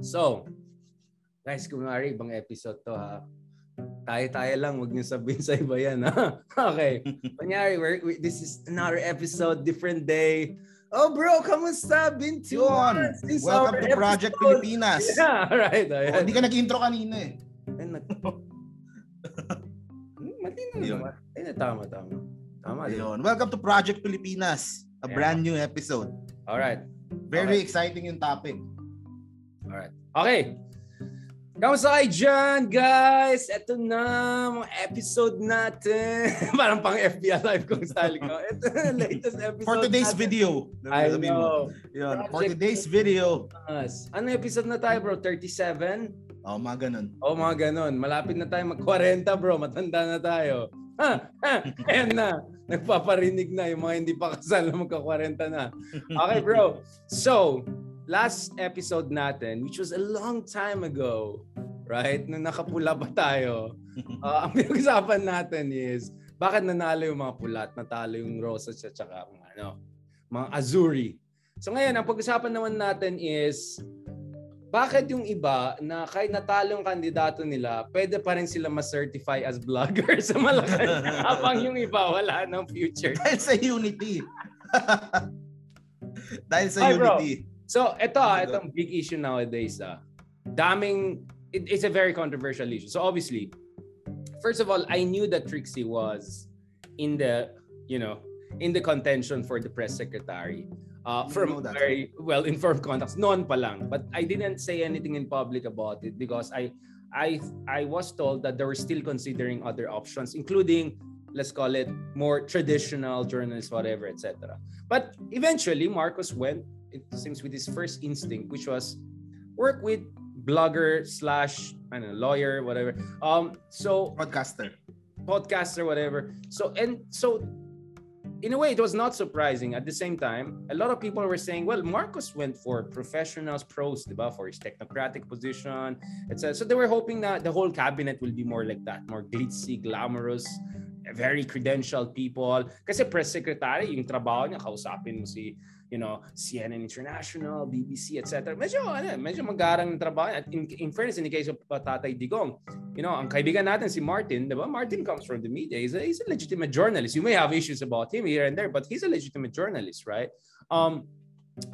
So, guys, kunwari, ibang episode to ha. Tayo-tayo lang, wag niyo sabihin sa iba yan ha. okay. Kunyari, we're, we, this is another episode, different day. Oh bro, kamusta? Been two Yun. months. This Welcome to Project episode. Pilipinas. Yeah, alright. Oh. Hindi ka nag-intro kanina eh. Ay, nag... Hmm, Matino Yun. naman. Ay, tama, tama. Tama. Ayun. Welcome to Project Pilipinas. A Yeah. brand new episode. Alright. Very Okay. exciting yung topic. Okay. Kamusta kayo dyan, guys? Ito na, mga episode natin. Parang pang FBI Live kung sali ko. Ito na, latest episode For today's natin. video. I mo. know. Yun. For today's video. Yes. Ano episode na tayo, bro? 37? Oh, mga ganun. Oh, mga ganon. Malapit na tayo mag-40, bro. Matanda na tayo. Ha, ha, ayan na. Nagpaparinig na yung mga hindi pa kasal na magka-40 na. Okay, bro. So, last episode natin, which was a long time ago, right? Nung nakapula pa tayo, uh, ang pinag-usapan natin is, bakit nanalo yung mga pula at natalo yung rosas at saka mga, ano, mga azuri. So ngayon, ang pag-usapan naman natin is, bakit yung iba na kahit natalo yung kandidato nila, pwede pa rin sila ma-certify as vlogger sa Malacanang habang yung iba wala ng future. Dahil sa Unity. Dahil sa Ay, bro. So, ito ah, itong big issue nowadays ah. Daming, it, it's a very controversial issue. So obviously, first of all, I knew that Trixie was in the, you know, in the contention for the press secretary. Uh, from very well-informed contacts. Noon pa lang. But I didn't say anything in public about it because I I I was told that they were still considering other options, including let's call it more traditional journalists, whatever, etc. But eventually, Marcos went, it seems, with his first instinct, which was work with blogger slash I don't know, lawyer, whatever. Um, so Podcaster. podcaster, whatever. So and so in a way it was not surprising. At the same time, a lot of people were saying, well, Marcos went for professionals, pros, diba, for his technocratic position, etc. So they were hoping that the whole cabinet will be more like that, more glitzy, glamorous, very credentialed people. Kasi press secretary, yung trabaho niya, kausapin mo si you know, CNN International, BBC, etc. Medyo, ano, medyo magarang trabaho. At in, in fairness, in the case of uh, Tatay Digong, you know, ang kaibigan natin si Martin, di ba? Martin comes from the media. He's a, he's a legitimate journalist. You may have issues about him here and there, but he's a legitimate journalist, right? Um,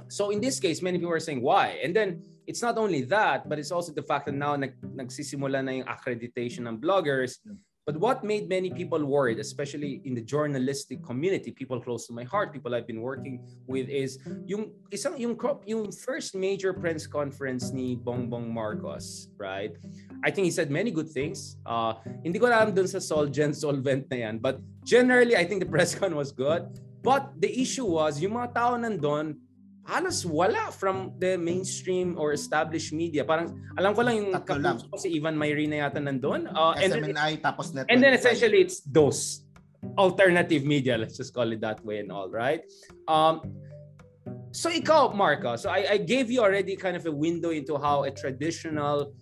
so in this case, many people are saying why. And then it's not only that, but it's also the fact that now nag, nagsisimula na yung accreditation ng bloggers. But what made many people worried, especially in the journalistic community, people close to my heart, people I've been working with, is yung isang yung crop, yung first major press conference ni Bongbong Marcos, right? I think he said many good things. Uh, hindi ko alam dun sa Solgen solvent na yan, but generally I think the press con was good. But the issue was yung mga tao nandun, halos wala from the mainstream or established media. Parang alam ko lang yung Tatlo lang. ko si Ivan Mayrina yata nandun. Uh, and then tapos Net and then 25. essentially it's those alternative media let's just call it that way and all right um so ikaw Marco so I, I gave you already kind of a window into how a traditional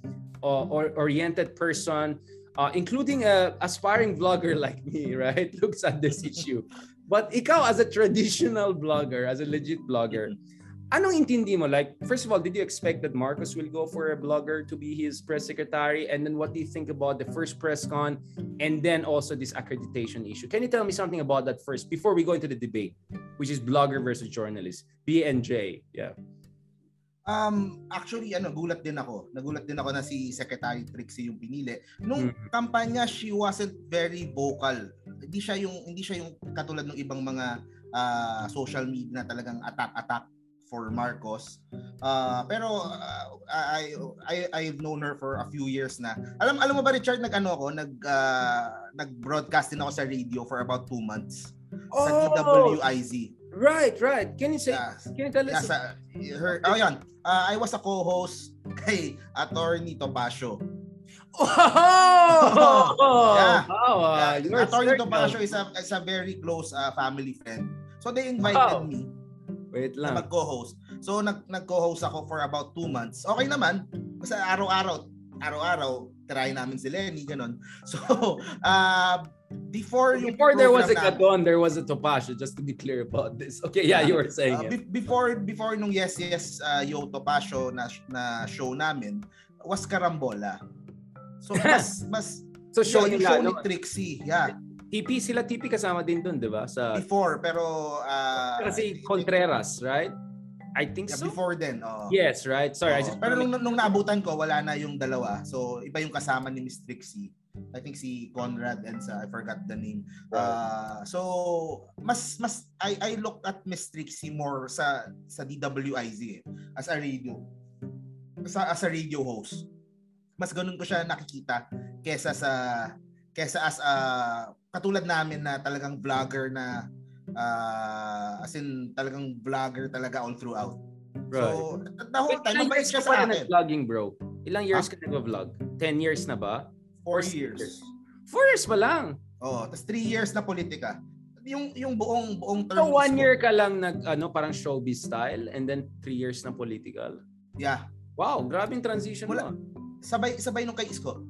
uh, or oriented person uh, including a aspiring vlogger like me right looks at this issue but ikaw as a traditional blogger as a legit blogger anong intindi mo? Like, first of all, did you expect that Marcos will go for a blogger to be his press secretary? And then what do you think about the first press con and then also this accreditation issue? Can you tell me something about that first before we go into the debate, which is blogger versus journalist, B and J? Yeah. Um, actually, ano, gulat din ako. Nagulat din ako na si Secretary Trixie yung pinili. Nung Mhm. kampanya, she wasn't very vocal. Hindi siya yung hindi siya yung katulad ng ibang mga ah, social media na talagang attack-attack for Marcos. Ah, pero ah, I, I I've known her for a few years na. Alam alam mo ba Richard, nag-ano ako, nag ah, nag-broadcast din ako sa radio for about two months sa DWIZ. right, right. Can you say, Yeah. can you tell us? Nasa, her, oh yun, Ah, I was a co-host kay Attorney Topacio. Oh! Yeah. Wow, uh, Yeah, Attorney. Topacio is a, is a very close uh, family friend. So they invited Wow. me Wait lang. mag-co-host. So nag nag-co-host ako for about two months. Okay naman. Basta araw-araw, araw-araw, try namin si Lenny, ganun. So, uh, before yung Before there was a Gadon, there was a Topacio, just to be clear about this. Okay, yeah, you were saying Uh, it. be- before before nung Yes Yes uh, Yo Topacio na na show namin was Karambola. So mas mas So show yeah, yung nila, show ni no? Trixie, yeah. TP, sila TP kasama din dun, di ba? Sa, Before pero uh, kasi Contreras, right? I think yeah, so. before then. oo. Yes, right? Sorry, I Oo. just... pero nung, nung naabutan ko wala na yung dalawa. So iba yung kasama ni Miss Trixie. I think si Conrad and sa I forgot the name. Uh, so mas mas I I looked at Miss Trixie more sa sa DWIZ eh, as a radio sa as a radio host. Mas ganun ko siya nakikita kesa sa kesa as a katulad namin na talagang vlogger na uh, as in talagang vlogger talaga all throughout. Right. So the whole Wait, time mabait siya sa akin. nag-vlogging, bro? Ilang years Ah? ka nag-vlog? 10 years na ba? Four Or six years. Four years pa lang. Oh, tapos three years na politika. Yung yung buong buong term So is one ko- year ka lang nag, ano, parang showbiz style and then three years na political. Yeah. Wow, grabing transition Wala. mo. Sabay sabay nung kay Isko.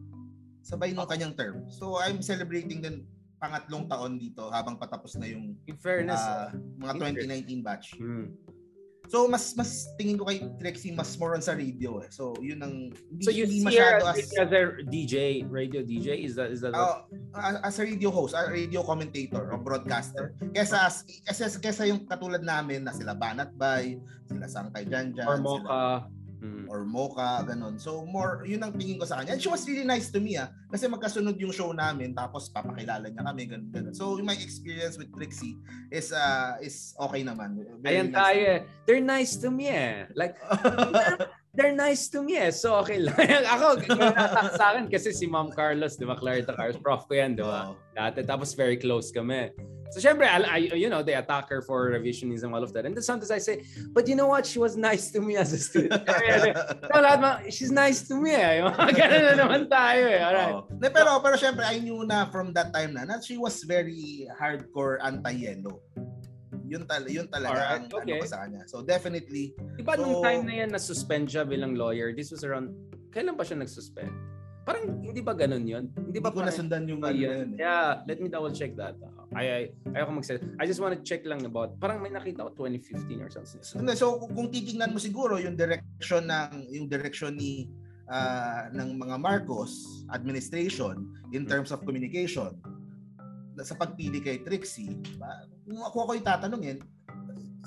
Sabay nung kanyang term. So I'm celebrating din pangatlong taon dito habang patapos na yung In fairness. ah, mga 2019 batch. hmm. So mas mas tingin ko kay Trixie mas more on sa radio eh. So yun ang hindi, So you hindi see her as, as a DJ, radio DJ? Is that is that uh, as a radio host, a radio commentator o broadcaster. Kesa as kesa, kesa yung katulad namin na sila Banat Bay, sila Sangkay Janjan, or sila Hmm. or Mocha, ganun. So more, yun ang tingin ko sa kanya. And she was really nice to me ah. Kasi magkasunod yung show namin tapos papakilala niya kami, ganun, ganun. So my experience with Trixie is uh, is okay naman. Very Ayan nice. tayo eh. They're nice to me eh. Like, they're nice to me eh. So okay lang. Ako, sa akin kasi si Ma'am Carlos, di ba? Clarita Carlos, prof ko yan, di ba? Dati, tapos very close kami. So syempre, I, I, you know, they attack her for revisionism, all of that. And then sometimes I say, but you know what? She was nice to me as a student. so, lahat mga, she's nice to me eh. Ganun na naman tayo eh. Alright. Na, pero pero syempre I knew na from that time na, na she was very hardcore anti-yellow. Yun tal yun talaga Alright, ang okay. ano ko sa kanya. So definitely Diba nung So- time na yan, na-suspend siya bilang lawyer, this was around, kailan ba siya nag-suspend? Parang, hindi ba ganun yun? Hindi hindi ba ko parang- nasundan yung ano yeah. yun. eh. Yeah, let me double check that. I I ayoko mag I just want to check lang about parang may nakita ko 2015 or something. So, hindi, so kung- titingnan mo siguro yung direction ng yung direction ni ah, ng mga Marcos administration in terms of communication sa pagpili kay Trixie, ba, kung ako ako yung tatanungin,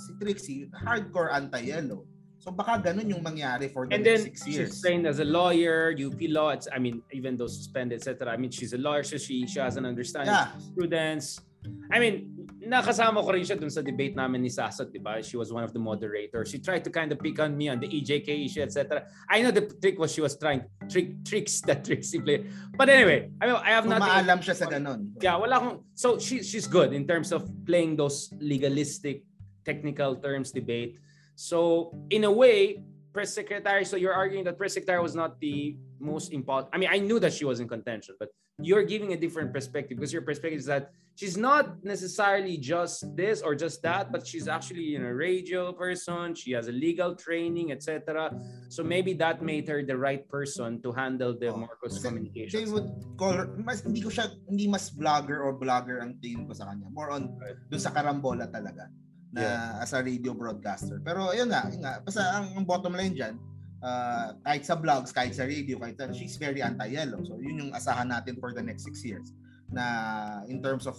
si Trixie hardcore anti-yellow. So baka ganun yung mangyari for the And then next six she's years. trained as a lawyer, UP law. It's, I mean, even though suspended, etc. I mean, she's a lawyer, so she she has an understanding Yeah. of prudence. I mean, nakasama ko rin siya dun sa debate namin ni Sasot, di ba? She was one of the moderators. She tried to kind of pick on me on the EJK issue, etc. I know the trick was she was trying trick tricks that Trixie played. But anyway, I mean, I have Kung nothing. maalam siya sa ganun. Yeah, wala akong so she she's good in terms of playing those legalistic technical terms debate. So in a way, press secretary. So you're arguing that press secretary was not the most important. I mean, I knew that she was in contention, but you're giving a different perspective because your perspective is that she's not necessarily just this or just that, but she's actually you know, a radio person. She has a legal training, etc. So maybe that made her the right person to handle the Oh, Marcos Kasi communications. They would call her, mas, hindi ko siya, hindi mas vlogger or blogger ang tingin ko sa kanya. More on Right. dun sa karambola talaga na as a radio broadcaster. Pero ayun nga, yun nga. Basta ang, ang bottom line dyan, uh, kahit sa vlogs, kahit sa radio, kahit sa, she's very anti-yellow. So yun yung asahan natin for the next six years na in terms of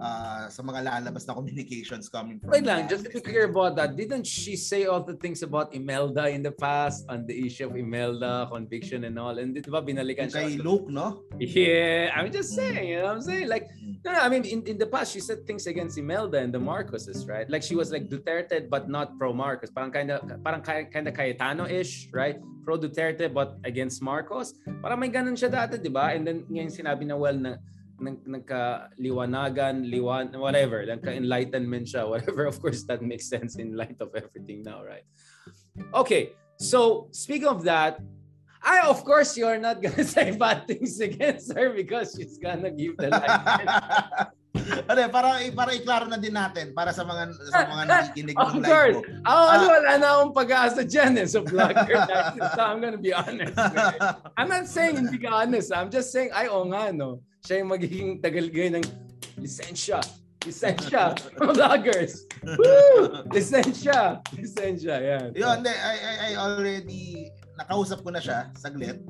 uh, sa mga lalabas na communications coming from Wait lang, just to be clear about that, didn't she say all the things about Imelda in the past on the issue of Imelda, conviction and all? And di ba binalikan Yung kay siya? Luke, no? Yeah, I'm just saying, you know what I'm saying? Like, Mm. no, no, I mean, in, in the past, she said things against Imelda and the Marcoses, right? Like, she was like Duterte, but not pro-Marcos. Parang kind of, parang kind of Cayetano-ish, right? Pro-Duterte, but against Marcos. Parang may ganun siya dati, di ba? And then, ngayon sinabi na, well, na, nag, nagka-liwanagan, liwan, whatever, nagka-enlightenment siya, whatever. Of course, that makes sense in light of everything now, right? Okay, so speaking of that, I, of course, you're not gonna say bad things against her because she's gonna give the life. Ano, para para iklaro na din natin para sa mga sa mga nakikinig Of ng course. live ko. Ako, ano, Ah. wala na akong pag-asa dyan eh, sa vlogger. so I'm gonna be honest. you. I'm not saying hindi ka honest. I'm just saying, ay, oo nga, no. Siya yung magiging tagalgay ng lisensya. Lisensya. Vloggers. Woo! Lisensya. Lisensya. Yan. Yun, I, I, I already, nakausap ko na siya, saglit.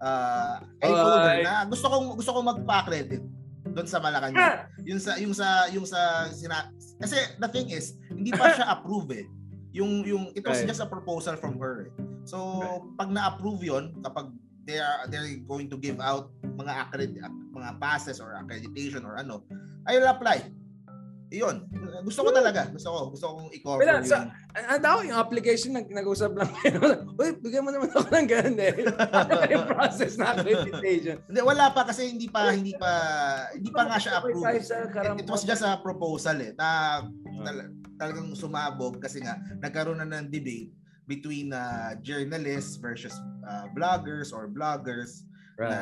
Uh, I Oh, told her na gusto kong gusto kong magpa-credit doon sa Malacanang. Yung sa yung sa yung sa sina, kasi the thing is, hindi pa siya approve eh. Yung yung it was Right. just a proposal from her. eh. So, pag na-approve 'yon, kapag they are they're going to give out mga accredit mga passes or accreditation or ano, I will apply. Iyon. Gusto ko talaga. Gusto ko. Gusto kong i-cover Wala, yung... sa- Ang tao yung application nag nag-usap lang kayo. Uy, bigyan mo naman ako ng ganun eh. Yung process na accreditation? Hindi, wala pa kasi hindi pa hindi pa hindi pa nga siya approved. It, it was just a proposal eh. Na, tal- talagang sumabog kasi nga nagkaroon na ng debate between uh, journalists versus uh, vloggers or bloggers Right. na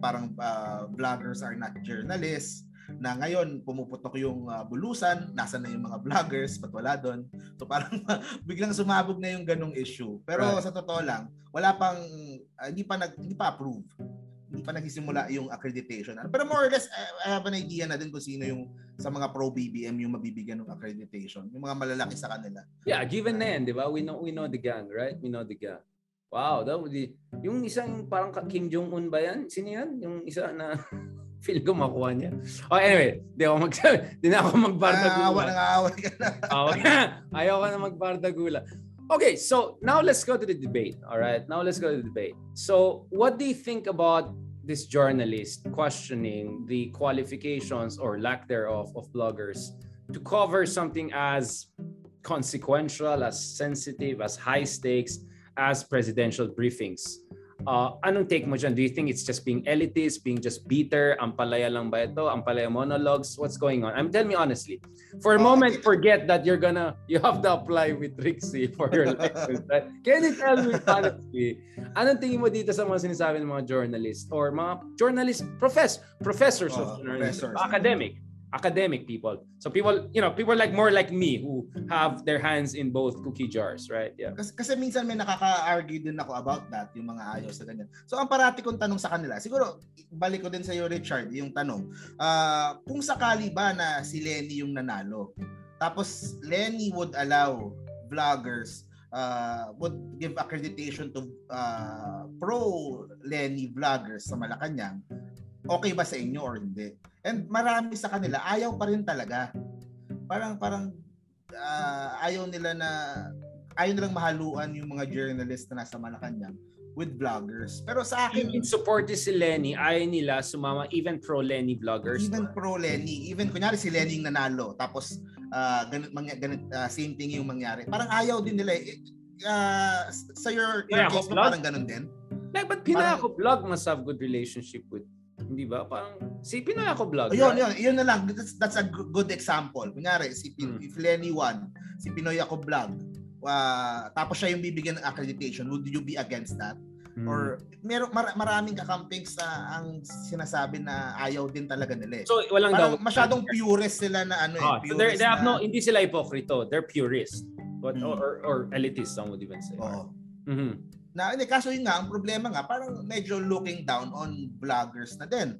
parang uh, vloggers are not journalists na ngayon pumuputok yung uh, bulusan, nasa na yung mga vloggers, ba't wala doon? So parang biglang sumabog na yung ganong issue. Pero Right. sa totoo lang, wala pang uh, hindi pa nag hindi pa approve. Hindi pa nagsisimula yung accreditation. Pero more or less I, I have an idea na din kung sino yung sa mga pro BBM yung mabibigyan ng accreditation. Yung mga malalaki sa kanila. Yeah, given na yan, di ba? We know, we know the gang, right? We know the gang. Wow, that would be, yung isang parang ka- Kim Jong-un ba yan? Sino yan? Yung isa na feel ko makuha niya. Oh, anyway, di ako mag di na ako magbardagula. Nangawa, nangawa ka na. Oh, Ayoko na magbardagula. Okay, so now let's go to the debate. All right, now let's go to the debate. So, what do you think about this journalist questioning the qualifications or lack thereof of bloggers to cover something as consequential, as sensitive, as high stakes as presidential briefings? Uh, anong take mo dyan? Do you think it's just being elitist, being just bitter? Ampalaya lang ba ito? Ampalaya monologues? What's going on? I'm tell me honestly. For a Oh, moment, forget that you're gonna, you have to apply with Trixie for your license. Can you tell me honestly, anong tingin mo dito sa mga sinasabi ng mga journalists or mga journalists, profess, professors Oh, of journalism, professors. academic, academic people. So people, you know, people like more like me who have their hands in both cookie jars, right? Yeah. Kasi, kasi minsan may nakaka-argue din ako about that, yung mga ayaw sa ganyan. So ang parati kong tanong sa kanila, siguro balik ko din sa iyo Richard, yung tanong, ah, kung sakali ba na si Lenny yung nanalo, tapos Lenny would allow vloggers uh, would give accreditation to uh, pro Lenny vloggers sa Malacanang, okay ba sa inyo or hindi? And marami sa kanila ayaw pa rin talaga. Parang parang ah, ayaw nila na ayaw nilang mahaluan yung mga journalist na nasa Malacanang with vloggers. Pero sa akin, In support si Lenny, ayaw nila sumama even pro Lenny vloggers. even pro Lenny, even kunyari si Lenny yung nanalo, tapos ah, ganit, mangya, ganit, ah, same thing yung mangyari. Parang ayaw din nila. Eh, ah, sa your, your case vlog? parang ganun din? Like, but Pinoy ako vlog must have good relationship with, hindi ba? Parang, si Pinoy ako vlog. Ayun, right? yun, yun na lang. That's, that's a good example. Kunyari, si Pin, Hmm. if Lenny won, si Pinoy ako vlog, ah, tapos siya yung bibigyan ng accreditation, would you be against that? Hmm. Or meron mar- maraming kakamping sa ang sinasabi na ayaw din talaga nila. eh. so, walang daw. Masyadong purist sila na ano eh. Ah, so purist they're, they have na, no, hindi sila hipokrito. They're purist. But, Mm. or, or elitist, some would even say. Oo. Mhm. Na, hindi, kaso yun nga, ang problema nga, parang medyo looking down on vloggers na din.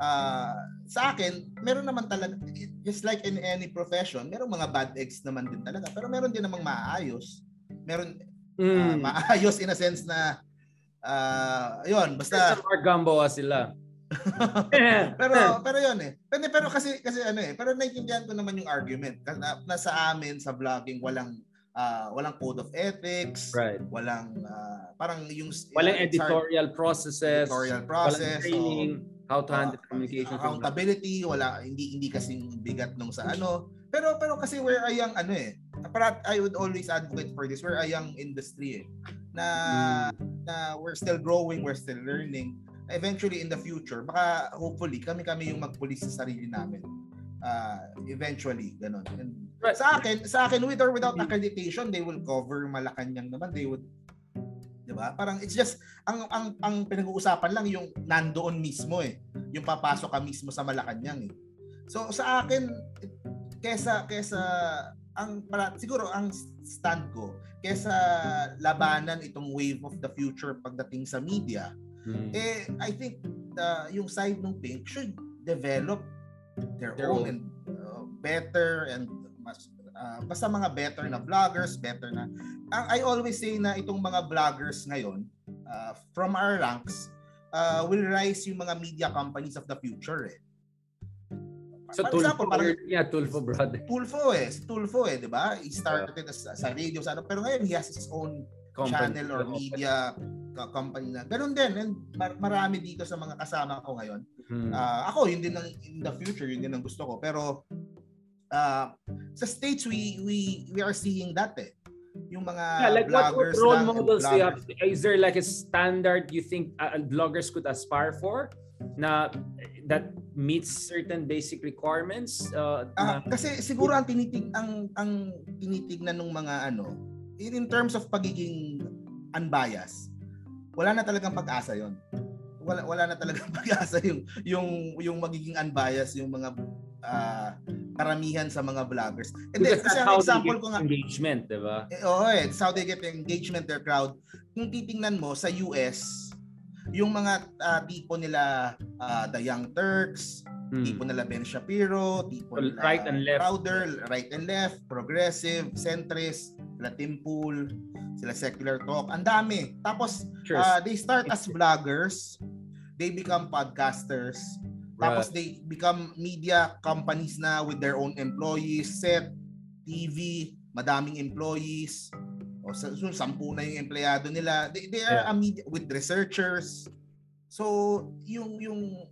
Ah, sa akin, meron naman talaga, just like in any profession, meron mga bad eggs naman din talaga. Pero meron din namang maayos. Meron Mm. maayos in a sense na, ah, yun, basta, Sa Mark Gamboa sila. pero pero yun eh. Pero, pero kasi kasi ano eh, pero naiintindihan ko naman yung argument. Kasi na, nasa amin sa vlogging walang ah, walang code of ethics, right. walang ah, parang yung Walang hard- editorial processes. editorial Walang process, training. how to handle communication. from- accountability, wala hindi hindi kasing bigat nung sa ano. Pero pero kasi we're a young ano eh. Para I would always advocate for this. We're a young industry eh. Na Hmm. na we're still growing, we're still learning. Eventually in the future, baka hopefully kami-kami yung magpulis sa sarili namin. Uh, eventually, ganun. And Right. sa akin, sa akin with or without accreditation, they will cover Malacanang naman. They would 'di ba? Parang it's just ang ang ang pinag-uusapan lang yung nandoon mismo eh. Yung papasok ka mismo sa Malacanang eh. So sa akin kesa kesa ang para siguro ang stand ko kesa labanan itong wave of the future pagdating sa media Mm. eh I think uh, yung side ng Pink should develop their, Their own own. and uh, better and mas uh, basta mga better na vloggers, better na ang I always say na itong mga vloggers ngayon uh, from our ranks uh, will rise yung mga media companies of the future eh. So, For Tulfo, example, parang yeah, Tulfo brother. Tulfo eh, si Tulfo eh, 'di ba? He started as, sa radio sa ano, pero ngayon he has his own Company. channel or media company na. Ganun din, and mar- marami dito sa mga kasama ko ngayon. Hmm. Ah, ako yun din ang in the future, yun din ang gusto ko. Pero ah, sa states we we we are seeing that eh. Yung mga yeah, like what, what vloggers role models do you have? vloggers. Is there like a standard you think uh, bloggers could aspire for na that meets certain basic requirements? Uh, Ah, na- kasi siguro ang tinitig ang ang tinitignan ng mga ano in, in terms of pagiging unbiased wala na talagang pag-asa 'yon. Wala wala na talagang pag-asa yung yung yung magiging unbiased yung mga ah, karamihan sa mga vloggers. And then, kasi they example ko nga engagement, di ba? Eh, Oo, eh, it's how they get the engagement their crowd. Kung titingnan mo sa US, yung mga ah, tipo nila ah, The Young Turks, Hmm. tipo nila Ben Shapiro, tipo nila right and left. Crowder, right and left, progressive, centrist, sila Tim Pool, sila Secular Talk, ang dami. Tapos Sure. ah, they start as vloggers, they become podcasters, tapos they become media companies na with their own employees, set, TV, madaming employees. O sa so, sampu na yung empleyado nila. They, they are Yeah. a media with researchers. So, yung yung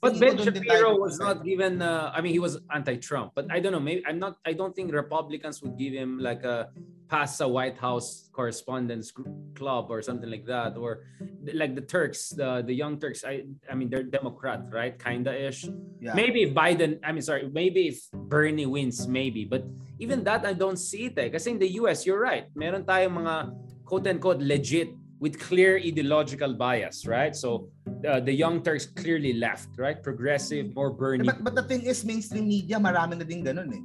But Ben ko doon din Shapiro was not given. Uh, I mean, he was anti-Trump, but I don't know. Maybe I'm not. I don't think Republicans would give him like a pass a White House correspondence club or something like that, or like the Turks, the the young Turks. I I mean, they're Democrat, right? Kinda ish. Yeah. Maybe if Biden. I mean, sorry. Maybe if Bernie wins, maybe. But even that, I don't see it. Eh. Kasi in the U.S., you're right. Meron tayong mga quote unquote legit with clear ideological bias, right? So uh, the Young Turks clearly left, right? Progressive, more Bernie. But, but the thing is, mainstream media, marami na din ganun eh.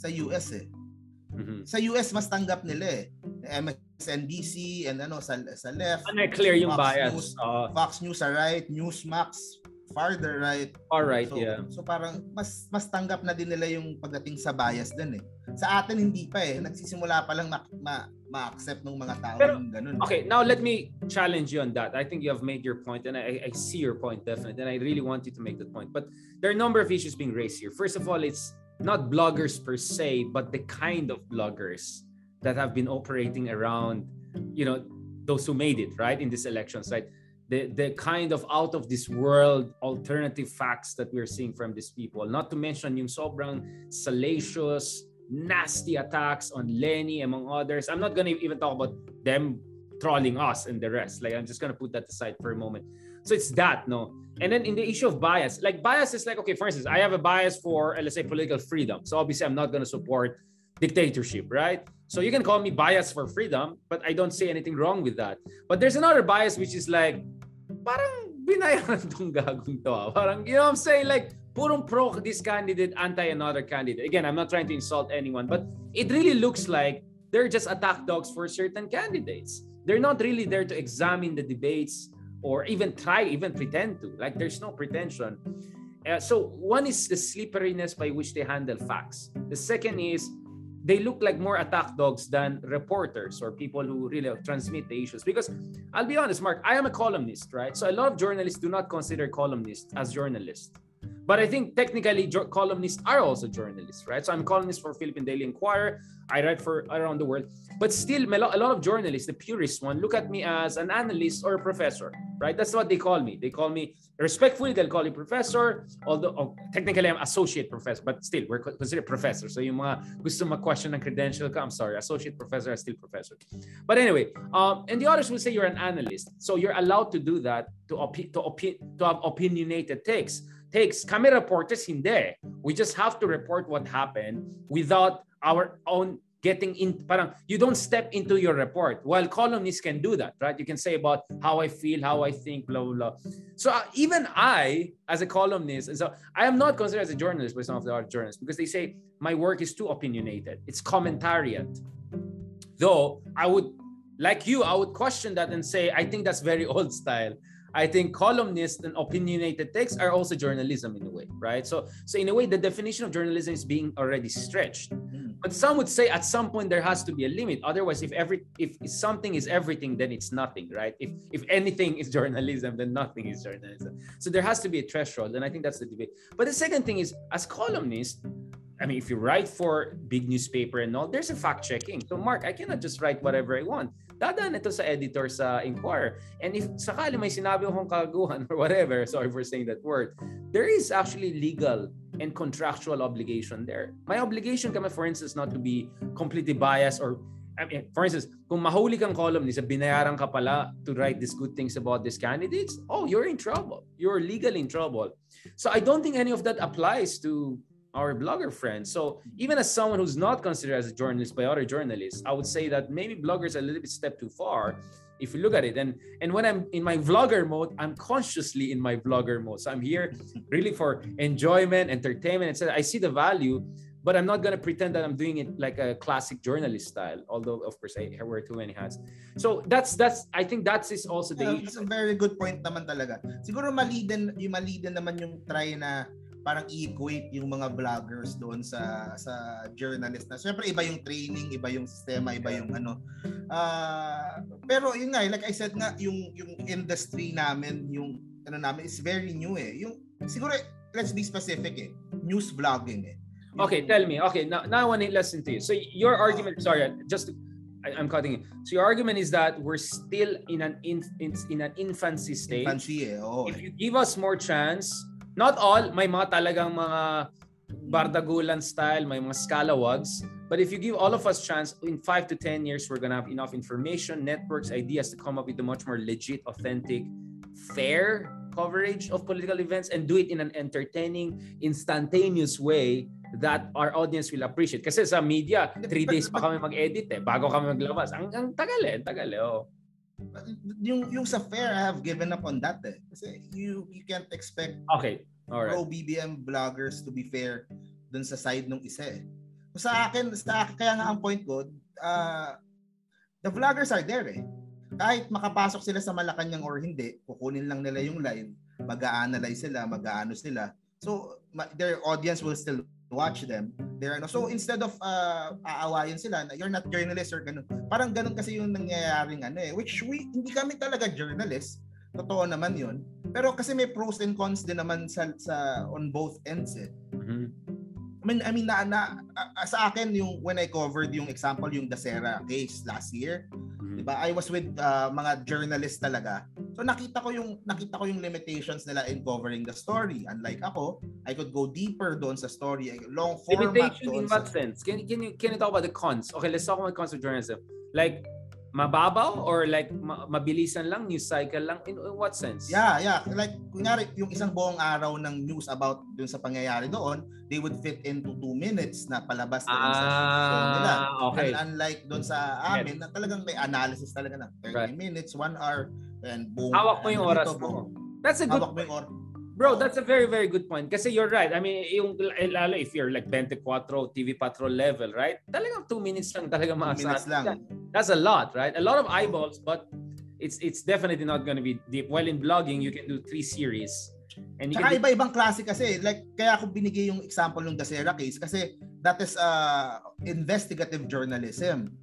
Sa US eh. Mhm. Sa US, mas tanggap nila eh. MSNBC and ano, sa, sa left. Ano, clear yung Fox bias. News. Uh, Fox News sa right, Newsmax farther right. all right, So, yeah. so parang mas mas tanggap na din nila yung pagdating sa bias din eh. Sa atin hindi pa eh. Nagsisimula pa lang ma, ma, ma-accept ng mga tao Pero, yung ganun. Okay, now let me challenge you on that. I think you have made your point, and I, I see your point definitely, and I really want you to make that point. But there are a number of issues being raised here. First of all, it's not bloggers per se, but the kind of bloggers that have been operating around, you know, those who made it right in these elections, right? The the kind of out of this world alternative facts that we're seeing from these people. Not to mention yung sobrang salacious, nasty attacks on Lenny among others. I'm not gonna even talk about them trolling us and the rest. Like I'm just gonna put that aside for a moment. So it's that, no. And then in the issue of bias, like bias is like okay, for instance, I have a bias for uh, let's say political freedom. So obviously I'm not gonna support dictatorship, right? So you can call me bias for freedom, but I don't see anything wrong with that. But there's another bias which is like, parang binayaran tong gagong to. ah. Parang, you know what I'm saying? Like, purong pro this candidate, anti another candidate. Again, I'm not trying to insult anyone, but it really looks like they're just attack dogs for certain candidates. They're not really there to examine the debates or even try, even pretend to. Like, there's no pretension. Uh, so one is the slipperiness by which they handle facts. The second is they look like more attack dogs than reporters or people who really transmit the issues. Because I'll be honest, Mark, I am a columnist, right? So a lot of journalists do not consider columnists as journalists. But I think technically columnists are also journalists, right? So I'm a columnist for Philippine Daily Inquirer. I write for around the world. But still, a lot, of journalists, the purist one, look at me as an analyst or a professor, right? That's what they call me. They call me respectfully. They'll call you professor, although oh, technically I'm associate professor, but still we're considered professor. So yung mga gusto ma-question ng credential ka, I'm sorry, associate professor is still professor. But anyway, um, and the others will say you're an analyst, so you're allowed to do that to opi- to opi- to have opinionated takes. Takes kami reporters hindi. We just have to report what happened without our own getting in parang you don't step into your report. While columnists can do that right? You can say about how i feel how i think blah blah blah. So uh, even i as a columnist and so i am not considered as a journalist by some of the other journalists because they say my work is too opinionated. It's commentariat. Though i would like you i would question that and say i think that's very old style I think columnists and opinionated texts are also journalism in a way, right? So, so in a way, the definition of journalism is being already stretched. Mm. But some would say at some point there has to be a limit. Otherwise, if every if something is everything, then it's nothing, right? If if anything is journalism, then nothing is journalism. So there has to be a threshold, and I think that's the debate. But the second thing is, as columnists, I mean, if you write for big newspaper and all, there's a fact checking. So, Mark, I cannot just write whatever I want. Dadaan ito sa editor sa Inquirer. And if sakali may sinabi akong kaguhan or whatever, sorry for saying that word, there is actually legal and contractual obligation there. My obligation kami, for instance, not to be completely biased or I mean, for instance, kung mahuli kang columnist, binayaran ka pala to write these good things about these candidates, oh, you're in trouble. You're legally in trouble. So I don't think any of that applies to our blogger friends. So even as someone who's not considered as a journalist by other journalists, I would say that maybe bloggers are a little bit step too far if you look at it. And and when I'm in my vlogger mode, I'm consciously in my vlogger mode. So I'm here really for enjoyment, entertainment, etc. I see the value, but I'm not gonna pretend that I'm doing it like a classic journalist style. Although of course I wear too many hats. So that's that's I think that's is also the. Yeah, it's a very good point naman talaga. Siguro mali din yung mali din naman yung try na parang i-equate yung mga vloggers doon sa sa journalist na. Syempre iba yung training, iba yung sistema, iba yung ano. Uh, pero yun nga, like I said nga, yung yung industry namin, yung ano namin is very new eh. Yung siguro let's be specific eh. News vlogging eh. Yung, okay, tell me. Okay, now, now I want to listen to you. So your argument, sorry, just I, am cutting it. So your argument is that we're still in an in, in, in an infancy stage. Infancy eh. Oh, if you give us more chance, Not all, may mga talagang mga bardagulan style, may mga scalawags. But if you give all of us chance, in 5 to 10 years, we're gonna have enough information, networks, ideas to come up with a much more legit, authentic, fair coverage of political events and do it in an entertaining, instantaneous way that our audience will appreciate. Kasi sa media, three days pa kami mag-edit eh, bago kami maglabas. Ang, ang tagal eh, tagal eh. Oh yung yung sa fair I have given up on that eh. Kasi you you can't expect Okay. All right. pro BBM vloggers to be fair dun sa side ng isa eh. Sa akin, sa akin kaya nga ang point ko, uh, the vloggers are there eh. Kahit makapasok sila sa Malacanang or hindi, kukunin lang nila yung line, mag-a-analyze sila, mag-aano sila. So, their audience will still watch them. There ano. So instead of uh, aawayin sila na you're not journalist or ganun. Parang ganun kasi yung nangyayaring ano eh. Which we, hindi kami talaga journalist. Totoo naman yun. Pero kasi may pros and cons din naman sa, sa on both ends eh. Mm-hmm. I mean, I mean na, na uh, sa akin yung when I covered yung example yung Dasera case last year, mm-hmm. 'di ba? I was with uh, mga journalists talaga So nakita ko yung nakita ko yung limitations nila in covering the story. Unlike ako, I could go deeper doon sa story, long format Limitation in what sa... sense? Can, can you can you talk about the cons? Okay, let's talk about cons of journalism. Like mababaw or like ma- mabilisan lang news cycle lang in, in what sense yeah yeah like kunyari yung isang buong araw ng news about dun sa pangyayari doon they would fit into two minutes na palabas ah, sa show nila okay. And unlike doon sa amin na talagang may analysis talaga na 30 right. minutes 1 hour and boom. Hawak mo yung oras mo. That's a good Hawak mo yung oras. Bro, that's a very, very good point. Kasi you're right. I mean, yung, lalo if you're like 24 TV Patrol level, right? Talagang 2 minutes lang talaga maasahan. minutes lang. That's a lot, right? A lot of eyeballs, but it's it's definitely not gonna be deep. While in blogging, you can do three series. And you Saka iba-ibang klase kasi. Like, kaya ako binigay yung example ng Dasera case kasi that is uh, investigative journalism.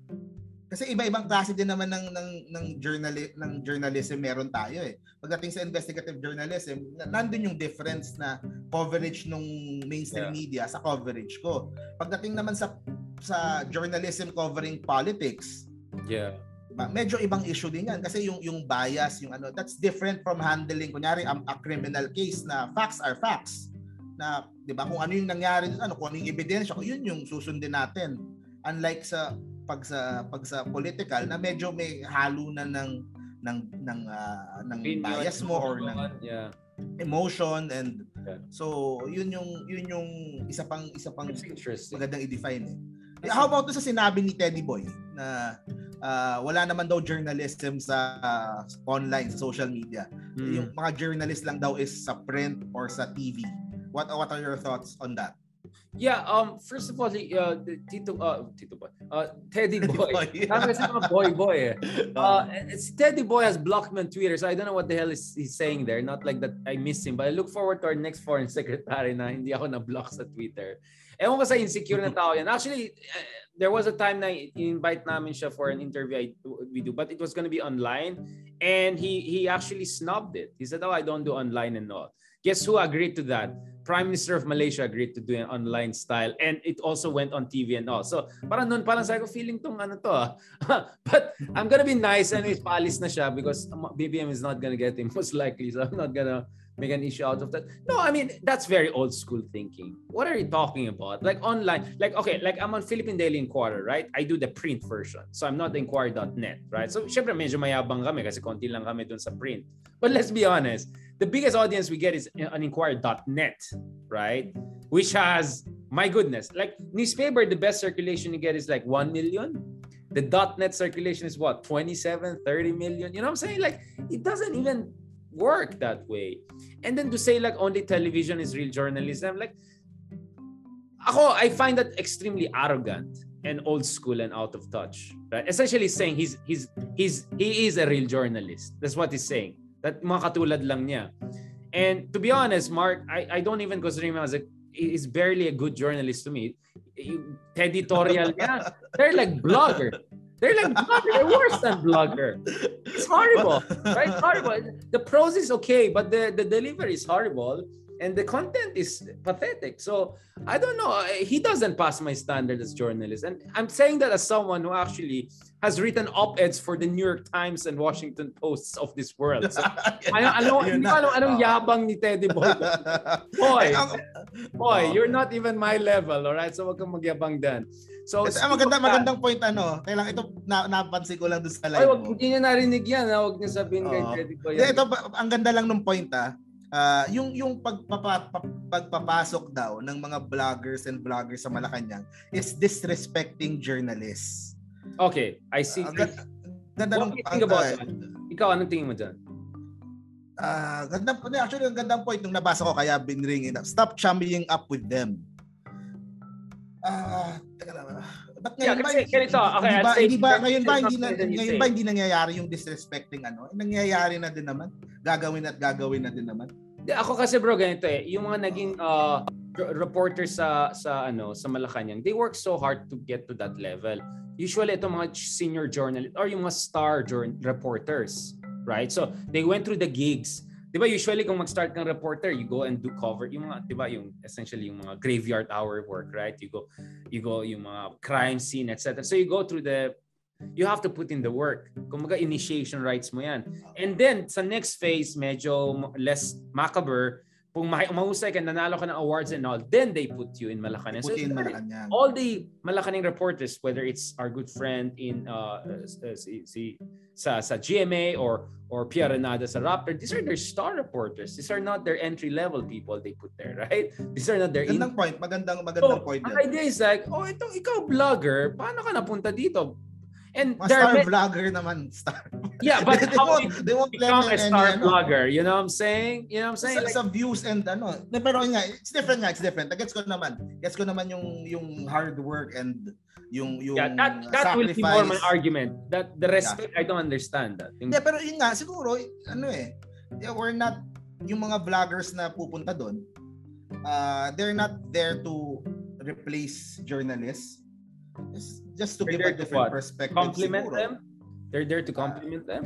Kasi iba-ibang klase din naman ng ng ng journal ng journalism meron tayo eh. Pagdating sa investigative journalism, nandoon yung difference na coverage nung mainstream yeah. media sa coverage ko. Pagdating naman sa sa journalism covering politics, yeah. Diba? Medyo ibang issue din yan kasi yung yung bias, yung ano, that's different from handling kunyari a, a criminal case na facts are facts na 'di ba kung ano yung nangyari ano kung ano yung ebidensya kung yun yung susundin natin unlike sa pag sa pag sa political na medyo may halo na ng ng ng uh, ng bias mo or ng yeah. emotion and yeah. so yun yung yun yung isa pang isa pang magandang i-define eh. How about sa sinabi ni Teddy Boy na uh, wala naman daw journalism sa uh, online sa social media. Mm. Yung mga journalist lang daw is sa print or sa TV. What what are your thoughts on that? Yeah, um, first of all, uh, Tito, uh, Tito Boy, uh, Teddy Boy. Tama kasi mga boy boy eh. Uh, it's, Teddy Boy has blocked me on Twitter, so I don't know what the hell is he's saying there. Not like that I miss him, but I look forward to our next foreign secretary na hindi ako na-block sa Twitter. Ewan ko sa insecure na tao yan. Actually, uh, there was a time na invite namin siya for an interview I, we do, but it was gonna be online. And he he actually snubbed it. He said, oh, I don't do online and all. Guess who agreed to that? Prime Minister of Malaysia agreed to do an online style and it also went on TV and all. So parang noon parang sabi ko feeling tong ano to ah. But I'm gonna be nice and paalis na siya because BBM is not gonna get him most likely. So I'm not gonna make an issue out of that. No, I mean that's very old school thinking. What are you talking about? Like online, like okay, like I'm on Philippine Daily Inquirer, right? I do the print version. So I'm not inquirer.net, right? So syempre medyo mayabang kami kasi konti lang kami dun sa print. But let's be honest, the biggest audience we get is on inquirer.net, right? Which has my goodness, like newspaper, the best circulation you get is like 1 million. The .net circulation is what 27, 30 million. You know what I'm saying? Like it doesn't even work that way. And then to say like only television is real journalism, like ako, I find that extremely arrogant and old school and out of touch. Right? Essentially saying he's he's he's he is a real journalist. That's what he's saying. That mga katulad lang niya. And to be honest, Mark, I, I don't even consider him as a he's barely a good journalist to me. Editorial niya, they're like blogger. They're like blogger. They're worse than blogger. It's horrible, right? It's horrible. The prose is okay, but the, the delivery is horrible and the content is pathetic. So I don't know. He doesn't pass my standard as journalist, and I'm saying that as someone who actually has written op-eds for the New York Times and Washington Posts of this world. So, ano, ano, hindi ko alam anong yabang ni Teddy Boy. Boy, boy, you're not even my level, all right? So wag kang magyabang dan. So, Ito, ah, maganda, magandang point ano. Kailang ito na, napansin ko lang doon sa live. Ay, wag, hindi niya narinig yan. Ha? Wag niya sabihin kay Teddy Boy. Ito, ang ganda lang ng point ah. Uh, yung yung pagpapa, pagpapasok daw ng mga vloggers and bloggers sa Malacanang is disrespecting journalists. Okay, I see. Uh, ganda, ganda What do you think about uh, that? Ikaw, anong tingin mo dyan? Uh, ganda, actually, ang gandang point nung nabasa ko kaya binring it up. Stop chumming up with them Ah, teka lang. Ba't ngayon yeah, kasi, ba, ganito, okay, hindi ba, hindi ba, ngayon ba, hindi na, ngayon ba hindi nangyayari yung disrespecting ano? Nangyayari na din naman. Gagawin at gagawin na din naman. Ako kasi bro, ganito eh. Yung mga naging uh, reporters sa sa ano sa Malacanang, they work so hard to get to that level. Usually ito mga senior journalists or yung mga star journal reporters, right? So they went through the gigs 'di ba usually kung mag-start kang reporter, you go and do cover yung mga 'di ba yung essentially yung mga graveyard hour work, right? You go you go yung mga crime scene, etc. So you go through the you have to put in the work. Kumaga initiation rights mo 'yan. And then sa next phase medyo less macabre kung mahusay ka, nanalo ka ng awards and all, then they put you in Malacanang. So, in Malacanang. all the Malacanang reporters, whether it's our good friend in uh, uh, si, si, sa, sa GMA or or Pia Renada sa Raptor, these are their star reporters. These are not their entry-level people they put there, right? These are not their... Magandang in- point. Magandang, magandang so, point. Ang idea is like, oh, itong ikaw vlogger, paano ka napunta dito? And Mas star vlogger naman, star. Yeah, but they, how won't, they won't become a star any, vlogger? You know what I'm saying? You know what I'm saying? Sa, like, sa views and ano. Pero nga, it's different nga, it's different. Gets ko naman. Gets ko naman yung yung hard work and yung yung yeah, that, that sacrifice. will be more my argument. That the respect, yeah. I don't understand that. Yung, yeah, pero yun nga, siguro, ano eh, we're not, yung mga vloggers na pupunta doon, uh, they're not there to replace journalists. It's just to They're give a different perspective Compliment siguro. them? They're there to compliment uh, them?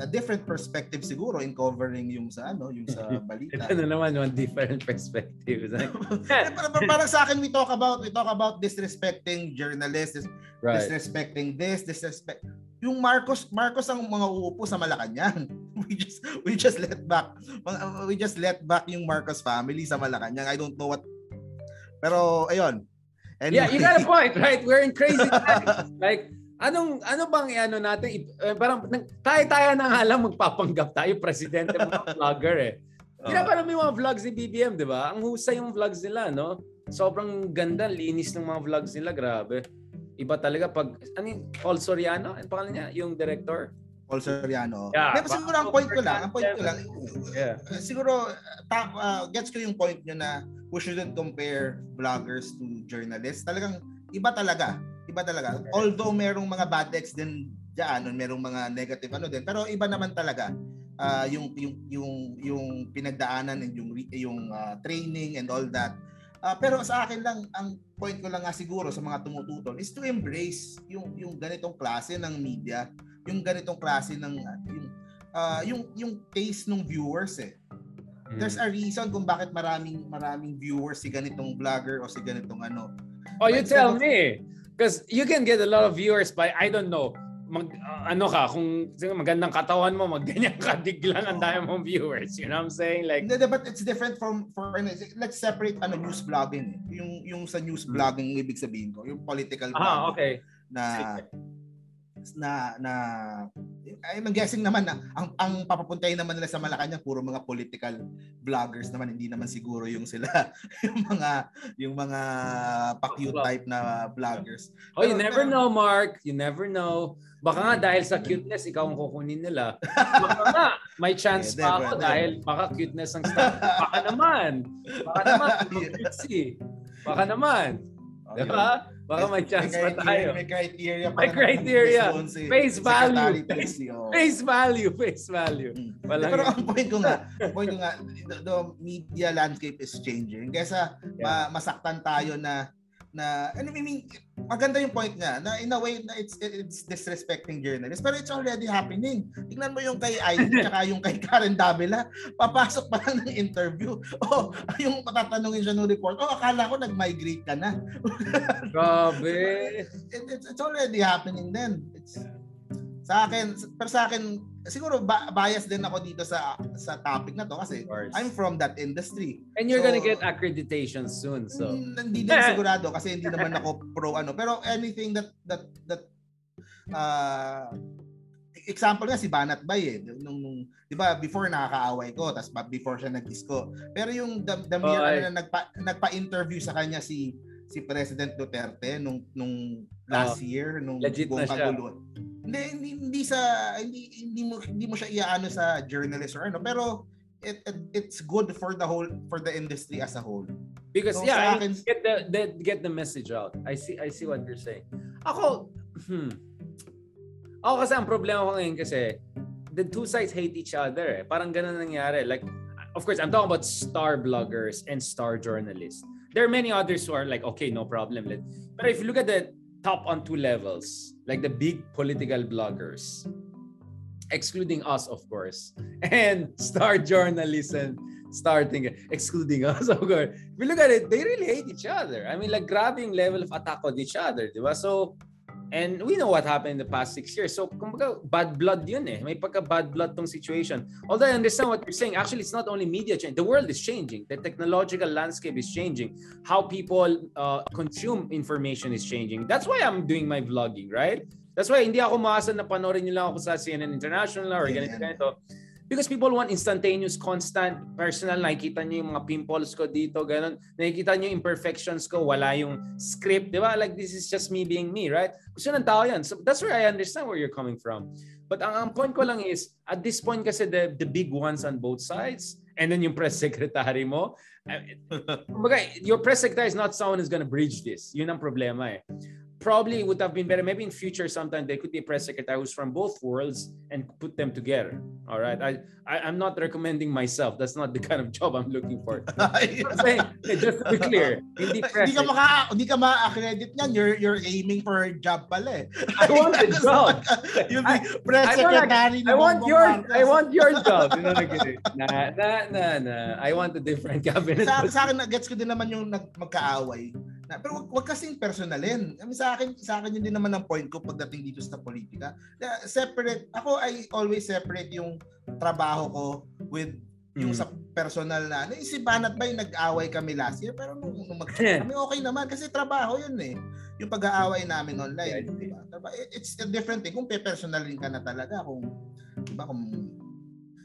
A different perspective siguro in covering yung sa ano, yung sa balita. Ito na naman yung different perspective. parang, parang sa akin we talk about we talk about disrespecting journalists, right. disrespecting this, disrespect yung Marcos Marcos ang mga uupo sa Malacanang. We just we just let back we just let back yung Marcos family sa Malacanang. I don't know what pero ayun, Anyway. Yeah, you got a point, right? We're in crazy times. like, anong ano bang ano natin uh, parang tayo-tayo na nga lang magpapanggap tayo presidente mga vlogger eh. Kaya uh, parang may mga vlogs ni BBM, 'di ba? Ang husay yung vlogs nila, no? Sobrang ganda, linis ng mga vlogs nila, grabe. Iba talaga pag ano Paul Soriano, ano pangalan niya? Yung director? Paul Soriano. Yeah, Pero siguro ang point ko lang, ang point ko lang, Yeah. uh, siguro ta- uh, gets ko yung point nyo na we shouldn't compare vloggers to journalists. Talagang iba talaga. Iba talaga. Although merong mga bad ex din diyan, merong mga negative ano din, pero iba naman talaga. Uh, yung yung yung yung pinagdaanan and yung yung uh, training and all that. Uh, pero sa akin lang ang point ko lang nga siguro sa mga tumututol is to embrace yung yung ganitong klase ng media yung ganitong klase ng yung uh, yung yung taste ng viewers eh. Mm. There's a reason kung bakit maraming maraming viewers si ganitong vlogger o si ganitong ano. Oh, you tell of, me. Because you can get a lot of viewers by I don't know mag uh, ano ka kung magandang katawan mo magganyan ka diglang ang dami mong viewers you know what I'm saying like no, but it's different from for let's separate ano news blogging eh. yung yung sa news hmm. blogging ibig sabihin ko yung political ah, okay na na na I'm guessing naman na ang ang papapuntahin naman nila sa Malacanang puro mga political vloggers naman hindi naman siguro yung sila yung mga yung mga pa-cute type na vloggers. Oh, you never know Mark, you never know. Baka nga dahil sa cuteness ikaw ang kukunin nila. Baka nga may chance yeah, pa ako dahil baka cuteness ang star. Baka naman. Baka naman. Baka naman. Okay. Diba? Baka may chance pa tayo. May criteria pa. May criteria. Face value. Face, face value. Face value. Hmm. Walang Pero ang point ko nga, point ko nga, the, the media landscape is changing. Kesa yeah. masaktan tayo na na ano I mean maganda yung point niya na in a way na it's it's disrespecting journalists pero it's already happening. Tingnan mo yung kay ID tsaka yung kay Karen Davila papasok pa lang ng interview. Oh yung patatanungin siya ng report oh akala ko nag-migrate ka na. Grabe. It, it's, it's already happening then. It's sa akin pero sa akin siguro ba- bias din ako dito sa sa topic na to kasi I'm from that industry. And you're so, gonna get accreditation soon. So hindi din sigurado kasi hindi naman ako pro ano. Pero anything that that that uh, example nga si Banat Bay eh nung, nung 'di ba before nakakaaway ko tapos before siya nag-disco. Pero yung the, the mere oh, ano, na nagpa nagpa-interview sa kanya si si President Duterte nung nung last oh, year nung legit na siya. Hindi, hindi hindi sa hindi hindi mo hindi mo siya iaano sa journalist or ano pero it, it it's good for the whole for the industry as a whole. Because so, yeah, akin, get the, the get the message out. I see I see what you're saying. Ako hmm. Ako kasi ang problema ko ngayon kasi the two sides hate each other. Eh. Parang ganun nangyari. Like of course, I'm talking about star bloggers and star journalists. There are many others who are like, okay, no problem. But if you look at the top on two levels, like the big political bloggers, excluding us, of course, and star journalists and starting excluding us, of course. If you look at it, they really hate each other. I mean, like grabbing level of attack on each other, diba? So And we know what happened in the past six years. So, kumbaga, bad blood yun eh. May pagka-bad blood tong situation. Although I understand what you're saying, actually, it's not only media change. The world is changing. The technological landscape is changing. How people uh, consume information is changing. That's why I'm doing my vlogging, right? That's why hindi ako maasa na panoorin nyo lang ako sa CNN International or ganito, ganito. Because people want instantaneous, constant, personal. Nakikita niyo yung mga pimples ko dito, ganun. Nakikita niyo yung imperfections ko, wala yung script, di ba? Like, this is just me being me, right? Gusto ng tao yan. So that's where I understand where you're coming from. But ang, ang point ko lang is, at this point kasi the, the big ones on both sides, and then yung press secretary mo, kumbaga, your press secretary is not someone who's gonna bridge this. Yun ang problema eh probably would have been better. Maybe in future, sometime there could be a press secretary who's from both worlds and put them together. All right. I, I am not recommending myself. That's not the kind of job I'm looking for. saying, just to be clear, hindi press. Hindi ka maka hindi ka ma-accredit niyan. You're you're aiming for a job pala eh. I want a job. You'll be press I, secretary. I, I want your I want your job. You know, na na na na. I want a different cabinet. Sa, sa akin, gets ko din naman yung nag, magkaaway na, pero wag, wag kasing personalin. I mean, sa akin, sa akin yun din naman ang point ko pagdating dito sa politika. Na separate, ako I always separate yung trabaho ko with yung mm. sa personal na ano, si Banat ba yung nag-away kami last year pero nung, nung mag kami okay naman kasi trabaho yun eh yung pag-aaway namin online yeah, diba? it's a different thing kung pe-personalin ka na talaga kung diba kung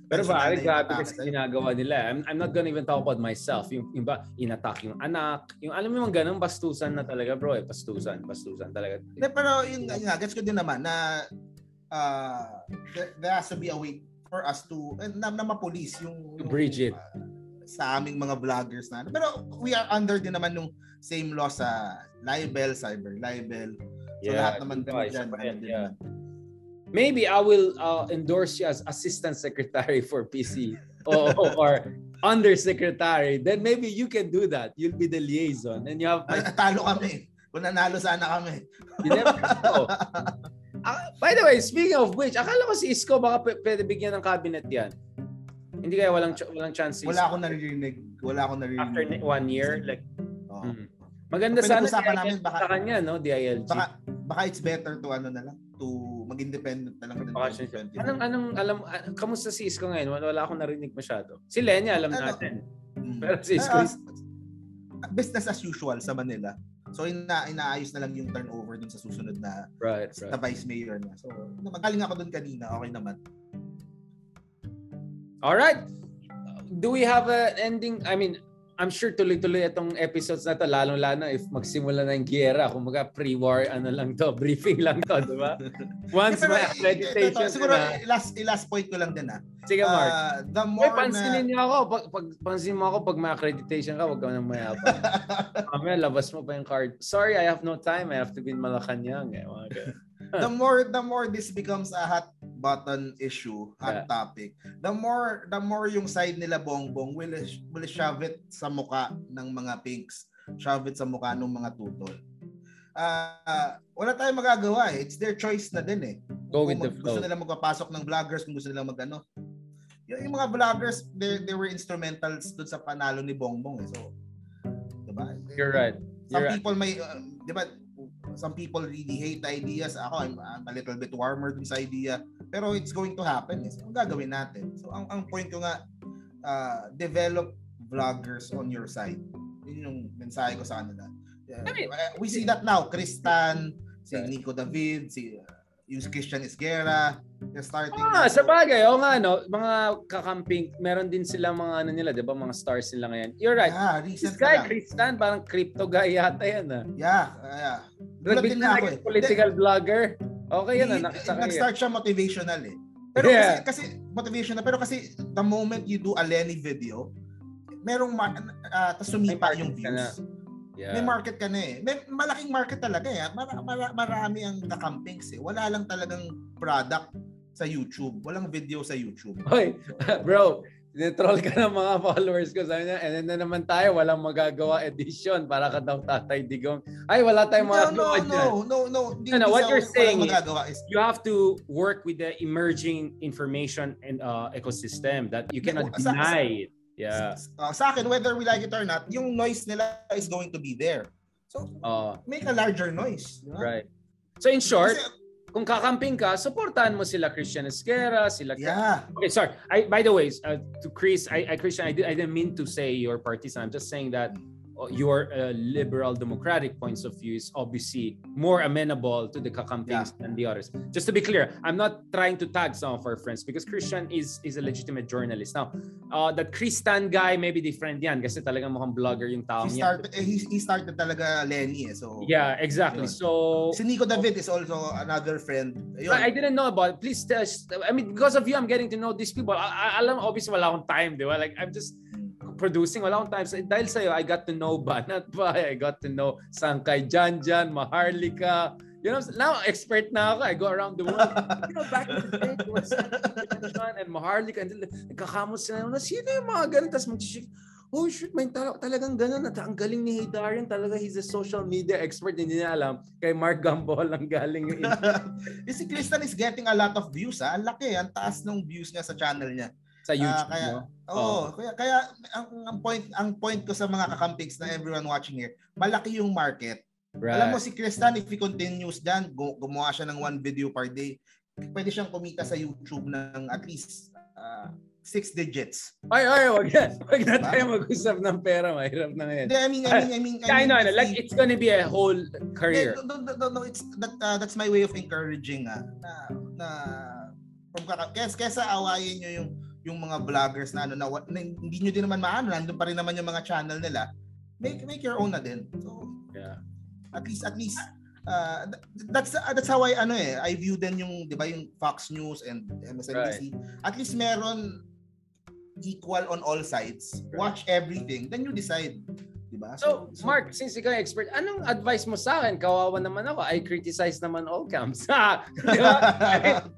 pero ba, grabe kasi ginagawa nila. I'm, I'm not gonna even talk about myself. Yung, yung ba, inattack yung anak. Yung alam mo yung ganun, bastusan na talaga bro eh. Bastusan, bastusan talaga. De, pero yun, yun gets ko din naman na uh, there, there has to be a way for us to eh, na, na ma-police yung, yung bridge it. uh, sa aming mga vloggers na. Pero we are under din naman nung same law sa libel, cyber libel. So lahat naman din dyan. ano yeah. Maybe I will uh, endorse you as assistant secretary for PC or, or undersecretary. Then maybe you can do that. You'll be the liaison and you have Ay, talo kami. Kung nanalo sana kami. you never know. Ah, by the way, speaking of which, akala ko si Isko baka p- pwede bigyan ng cabinet yan. Hindi kaya walang ch- walang chance si Wala akong naririnig. Wala akong naririnig. after one year like Oo. mm. Maganda Pwede sana usapan DILG namin, baka- sa kanya no, DILG. Baka, baka it's better to ano na lang, to mag-independent na lang din. 2020. Anong anong alam ah, kamusta si Isko ngayon? Wala, wala akong narinig masyado. Si Lenya alam Ano? natin. Mm. Pero si Isko is- business as usual sa Manila. So ina inaayos na lang yung turnover dun sa susunod na, right, na right. vice mayor na. So magaling ako dun kanina, okay naman. All right. Do we have an ending? I mean, I'm sure tuloy-tuloy itong episodes na to, lalong-lalo na if magsimula na yung giyera. Kung mga pre-war, ano lang to, briefing lang to, di ba? Once may accreditation ito, siguro na. last last point ko lang din ah. Sige, Mark. Uh, the Uy, more pansinin na niyo ako. Pag, pag, pansin mo ako pag may accreditation ka, huwag ka nang mayabang. Mamaya, labas mo pa yung card. Sorry, I have no time. I have to be in Malacanang. Eh. Mga. The more the more this becomes a hot button issue, hot Yeah. topic, the more the more yung side nila bongbong will will shove it sa muka ng mga pinks, shove it sa muka ng mga tutol. Ah, wala tayong magagawa eh. It's their choice na din eh. Go Kung with the mag- gusto flow. nila magpapasok ng vloggers, kung gusto nila magano. Yung, yung mga vloggers, they, they were instrumentals dun sa panalo ni Bongbong eh. So, diba? You're right. Some You're right. people may, uh, di ba, some people really hate ideas. Ako, I'm, I'm a little bit warmer dun sa idea. Pero it's going to happen. Eh. So, ang gagawin natin? So, ang, ang point ko nga, uh, develop vloggers on your side. Yun yung mensahe ko sa kanila. Mean- Uh, we see that now. Kristan, si. Nico David, si uh, yung Christian Isguera, they're starting. Ah, na. sa bagay. Oo nga, no? Mga kakamping, meron din sila mga ano nila, di ba? Mga stars nila ngayon. You're right. Yeah, This recent guy, na lang. Kristan, parang crypto guy yata yan, ah. Yeah, uh, yeah. Din na ako naging eh. political vlogger. Okay yan, ah. Hindi, Nakita. Nag-start siya motivational eh. Pero Yeah. kasi, kasi motivational pero kasi the moment you do a Lenny video, merong ma- uh, tas sumipa yung na. views. Yeah. May market ka na eh. May malaking market talaga eh. Mara, mara- marami ang kakampings eh. Wala lang talagang product sa YouTube. Walang video sa YouTube. Hoy, bro, troll ka ng mga followers ko. Sabi niya, and then na naman tayo, walang magagawa edition para ka daw tatay digong. Ay, wala tayong no, magagawa no, dyan. no, no, no. No, no, di what you're saying is- You have to work with the emerging information and uh, ecosystem that you cannot deny it. Yeah. uh, sa akin, whether we like it or not, yung noise nila is going to be there. So, Uh, make a larger noise. ba? right. So in short, Kasi, kung kakamping ka, supportahan mo sila Christian Esquera, sila yeah. Okay, sorry. I by the way, uh, to Chris, I, I Christian, I, did, I didn't mean to say your partisan. I'm just saying that uh, your uh, liberal democratic points of view is obviously more amenable to the kakampings than the others. Just to be clear, I'm not trying to tag some of our friends because Christian is is a legitimate journalist. Now, uh, that Christian guy may be different yan kasi talagang mukhang vlogger yung tao He niya. started, eh, he, he started talaga Lenny eh. So, Yeah, exactly. Yun. So Si Nico David is also another friend. Ayun. I, I didn't know about it. Please tell. I mean, because of you, I'm getting to know these people. I, I, alam, obviously, wala akong time, di ba? Like, I'm just producing. Wala akong time. So, dahil sa'yo, I got to know Banat pa. I got to know Sangkay Janjan, Maharlika. You know, now expert na ako. I go around the world. you know, back in the day, there was Janjan and Maharlika. And then, nagkakamos sila. Na, sino yung mga ganun? Tapos mag-shake. Oh shoot, may tal- talagang ganun. At ang galing ni Haydarian talaga. He's a social media expert. Hindi niya alam. Kay Mark Gambol ang galing Eh, si Kristen is getting a lot of views ha. Ang laki, ang taas ng views niya sa channel niya. Sa YouTube. Ah, kaya, no? Oo, kaya kaya ang, ang point ang point ko sa mga kakampigs na everyone watching here, malaki yung market. Right. Alam mo si Kristan if he continues gu- gumawa siya ng one video per day, pwede siyang kumita sa YouTube ng at least ah, six digits. Ay, ay, wag na. Wag na Diba? tayo mag-usap ng pera. Mahirap na ngayon. Hindi, I mean, I mean, I mean, I mean, know, I know. Like, it's gonna be a whole career. No, no, no, no, no, it's that uh, that's my way of encouraging ah, na na from kesa, kesa awayin niyo yung yung mga vloggers na ano na, na hindi niyo din naman maano, nandun pa rin naman yung mga channel nila. Make make your own na din. So, Yeah. at least at least uh, that's uh, that's how I ano eh I view din yung 'di ba yung Fox News and MSNBC right. at least meron equal on all sides right. watch everything then you decide Diba? So, so, Mark, since ikaw yung expert, anong advice mo sa akin? Kawawa naman ako. I criticize naman all camps. Di ba?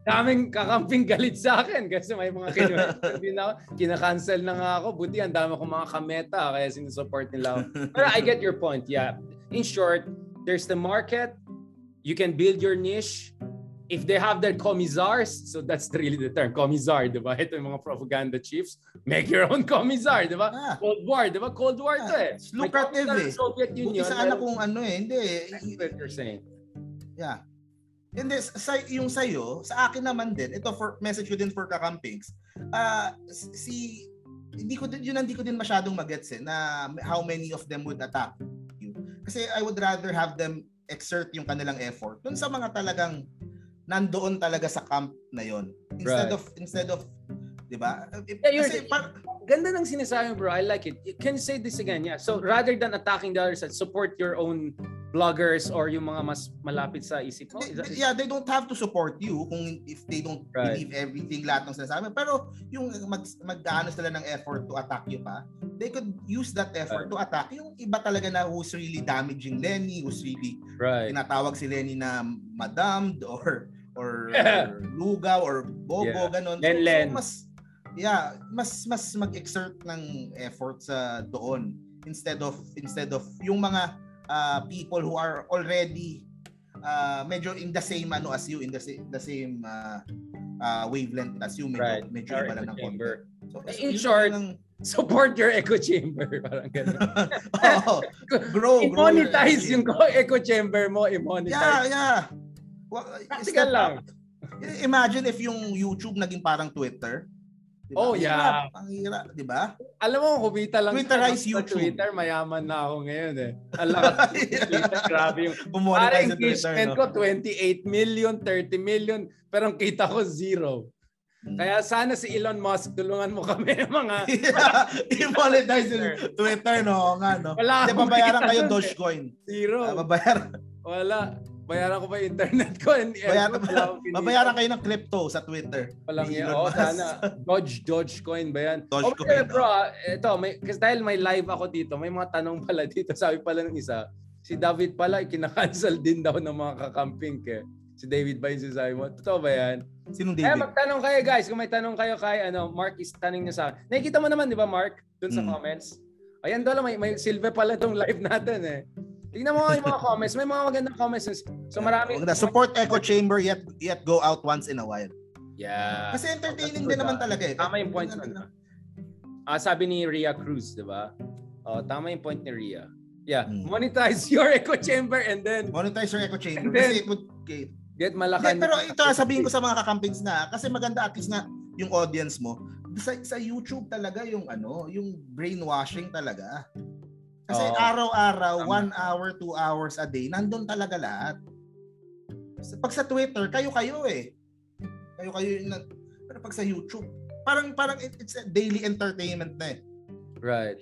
daming kakamping galit sa akin kasi may mga kinuha na ako. Kinakancel na nga ako. Buti ang dami akong mga kameta kaya sinusupport nila ako. Pero I get your point. Yeah. In short, there's the market. You can build your niche if they have their commissars, so that's really the term, commissar, di ba? Ito yung mga propaganda chiefs, make your own commissar, di ba? Ah. Cold War, di ba? Cold War to eh. It's lucrative eh. Soviet Union. Buti sana kung ano eh, hindi eh. That's what you're saying. Yeah. Hindi, sa, yung sa'yo, sa akin naman din, ito for message ko din for kakampings, uh, si, hindi ko din, yun hindi ko din masyadong magets eh, na how many of them would attack you. Kasi I would rather have them exert yung kanilang effort dun sa mga talagang nandoon talaga sa camp na yon instead right. of instead of 'di ba yeah, kasi par- ganda ng sinasabi bro I like it can you say this again yeah so rather than attacking the other side support your own bloggers or yung mga mas malapit sa isip mo? They, yeah, they don't have to support you kung if they don't right. believe everything lahat ng sinasabi. Pero yung mag, mag sila ng effort to attack you pa, they could use that effort right. to attack yung iba talaga na who's really damaging Lenny, who's really right. tinatawag si Lenny na madam or or, or lugaw or bobo yeah. ganon. Len, so, Len. So mas yeah, mas mas mag-exert ng effort sa doon instead of instead of yung mga uh, people who are already uh, medyo in the same ano as you in the same the same uh, uh, wavelength as you medyo right. medyo iba lang ng konti. So, in short, ng, support your echo chamber parang ganun. oh, grow, grow. I-monetize yung echo chamber mo, i-monetize. Yeah, yeah. Well, Practical lang. Imagine if yung YouTube naging parang Twitter Diba? Oh, yeah. Ang hirap, di ba? Alam mo, kumita lang Twitterize sa YouTube. Twitter, mayaman na ako ngayon eh. Alam Twitter, grabe yung... Sa Twitter, no? ko 28 million, 30 million, pero ang kita ko zero. Hmm. Kaya sana si Elon Musk, tulungan mo kami mga... I-monetize yung Twitter, no? Nga, no? Wala Hindi, babayaran kayo Dogecoin. Zero. Uh, babayaran. Wala. Bayaran ko pa yung internet ko and bayaran, babayaran kayo ng crypto sa Twitter. Walang yan. Oo, sana. Dodge, Dogecoin ba yan? Dogecoin. Okay, bro, ah, ito, may, kasi dahil may live ako dito, may mga tanong pala dito. Sabi pala ng isa, si David pala, kinakancel din daw ng mga kakamping ke. Si David ba yung sinasabi mo? Totoo ba yan? Sinong David? Eh, magtanong kayo guys. Kung may tanong kayo kay ano, Mark is tanong niya sa akin. Nakikita mo naman, di ba Mark? Doon sa hmm. comments. Ayan doon, may, may silver pala tong live natin eh. Tingnan mo yung mga comments. May mga magandang comments. So marami. Support Echo Chamber yet yet go out once in a while. Yeah. Kasi entertaining din naman talaga eh. Tama yung point nun. Ah, sabi ni Ria Cruz, di ba? Oh, tama yung point ni Ria. Yeah, hmm. monetize your echo chamber and then monetize your echo chamber then, kasi it would okay. get malakan. Yeah, pero ito sabihin ko sa mga kakampings na kasi maganda at least na yung audience mo sa, sa YouTube talaga yung ano, yung brainwashing talaga. Kasi oh, araw-araw, tama. one hour, two hours a day, nandun talaga lahat. Pag sa Twitter, kayo-kayo eh. Kayo-kayo na, pero pag sa YouTube, parang parang it's a daily entertainment na eh. Right.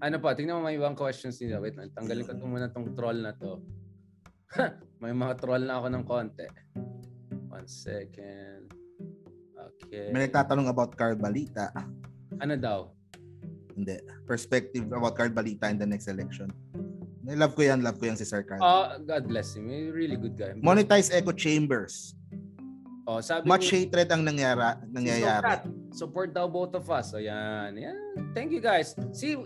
Ano pa? Tingnan mo may ibang questions nila. Wait lang. Tanggalin ko muna tong troll na to. may mga troll na ako ng konti. One second. Okay. May nagtatanong about Carl Balita. Ano daw? Hindi. Perspective about Card Balita in the next election. Love ko yan, love ko yan si Sir Card. Uh, God bless him. He's really good guy. Monetize echo chambers. Oh, sabi Much ni, hatred ang nangyara, nangyayari. Support daw both of us. So yan. Yan. Thank you guys. See,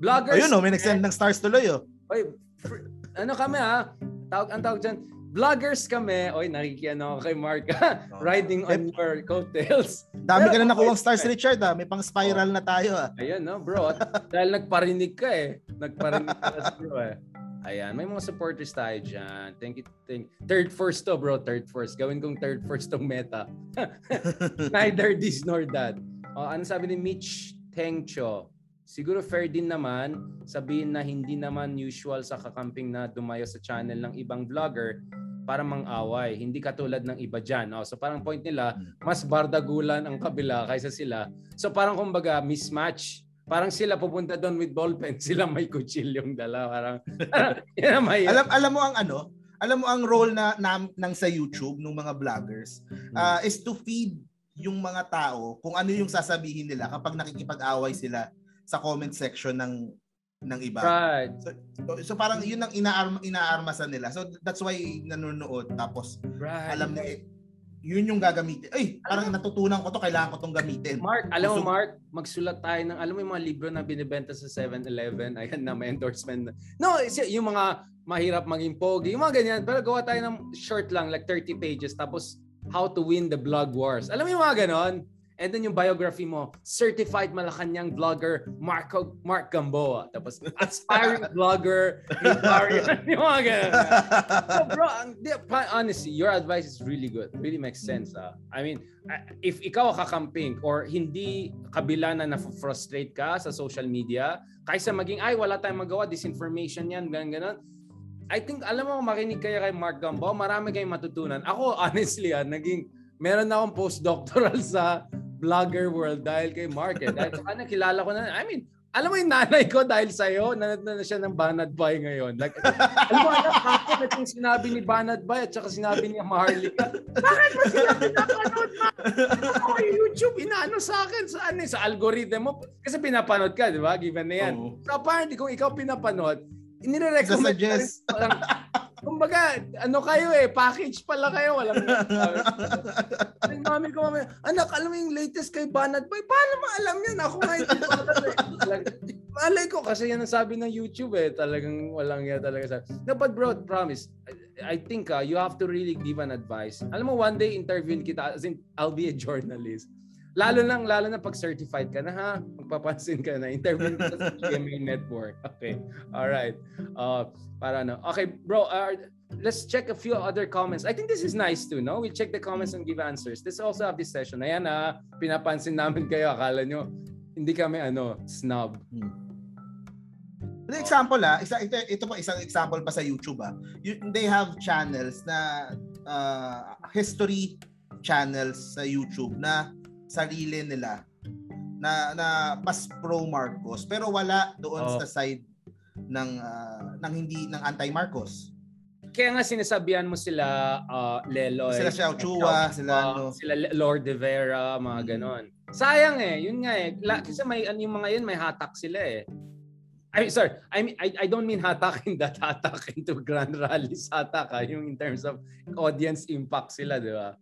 vloggers. Ayun oh, may nag-send ng stars tuloy oh. Oy, ano kami ha? Tawag, ang tawag dyan, vloggers kami. Oy, nakikiano ako kay Mark. Riding on your coattails. Dami ka na nakuha stars, Richard. Ah. May pang spiral oh. na tayo. Ah. Ayun, no, bro. At, dahil nagparinig ka eh. Nagparinig ka bro eh. Ayan, may mga supporters tayo dyan. Thank you. Thank Third first to, bro. Third first. Gawin kong third first tong meta. Neither this nor that. Oh, ano sabi ni Mitch Tengcho? Siguro fair din naman sabihin na hindi naman usual sa kakamping na dumayo sa channel ng ibang vlogger para mang-away. Hindi katulad ng iba dyan. Oh, so parang point nila, hmm. mas bardagulan ang kabila kaysa sila. So parang kumbaga mismatch parang sila pupunta doon with ballpen, sila may kutsilyong dala. Parang, yan ang may... alam, alam mo ang ano, alam mo ang role na, na ng sa YouTube ng mga vloggers uh, is to feed yung mga tao kung ano yung sasabihin nila kapag nakikipag-away sila sa comment section ng ng iba. Right. So, so parang yun ang inaarma inaarmasan nila. So that's why nanonood tapos right. alam na eh, yun yung gagamitin. Ay, parang natutunan ko to, kailangan ko tong gamitin. Mark, alam mo Mark, magsulat tayo ng alam mo yung mga libro na binibenta sa 7-Eleven, ayan na may endorsement. No, yung mga mahirap maging pogi, yung mga ganyan. Pero gawa tayo ng short lang, like 30 pages, tapos how to win the blog wars. Alam mo yung mga ganon? And then yung biography mo, certified Malacanang vlogger Marco Mark Gamboa. Tapos aspiring vlogger yung mga ganun. So bro, honestly, your advice is really good. Really makes sense. Uh. I mean, if ikaw kakamping or hindi kabila na na-frustrate ka sa social media, kaysa maging, ay, wala tayong magawa, disinformation yan, ganun, ganun I think, alam mo, makinig kayo kay Mark Gambo, marami kayong matutunan. Ako, honestly, ah, naging, meron na akong postdoctoral sa vlogger world dahil kay Mark. Eh. Dahil sa kanya, kilala ko na, I mean, alam mo yung nanay ko dahil sa'yo, nanad na, na siya ng Banad Bay ngayon. Like, alam mo, alam, ako na yung sinabi ni Banad Bay at saka sinabi ni Maharlika, bakit ba sila pinapanood mo? Ako YouTube, inaano sa akin, sa, ano, sa algorithm mo. Kasi pinapanood ka, di ba? Given na yan. Oh. So apparently, kung ikaw pinapanood, Inire-recommend Suggest. Parang, kumbaga, ano kayo eh, package pala kayo, walang Yung mami ko, mami, anak, alam mo yung latest kay Banat Boy, paano mo alam yan? Ako nga hindi ko Malay ko kasi yan ang sabi ng YouTube eh, talagang walang yan talaga sa. No, but bro, promise, I, I think uh, you have to really give an advice. Alam mo, one day interviewin kita, as in, I'll be a journalist Lalo lang, lalo na pag certified ka na ha, magpapansin ka na, interview ka sa GMA Network. Okay, alright. Uh, para no. Okay, bro, uh, let's check a few other comments. I think this is nice too, no? We check the comments and give answers. This also have this session. Ayan ha, pinapansin namin kayo. Akala nyo, hindi kami ano, snob. Hmm. The example ah, isa, ito, ito po isang example pa sa YouTube ah. You, they have channels na uh, history channels sa YouTube na sarili nila na na mas pro Marcos pero wala doon oh. sa side ng uh, ng hindi ng anti Marcos. Kaya nga sinasabihan mo sila uh, Leloy, sila Xiao Chua, sila uh, no. sila Lord de Vera, mga mm. ganon. Sayang eh, yun nga eh. La, kasi may ano yung mga yun may hatak sila eh. I mean, sorry, I mean I, I don't mean hatak in that hatak into grand rallies hatak ha, yung in terms of audience impact sila, di ba?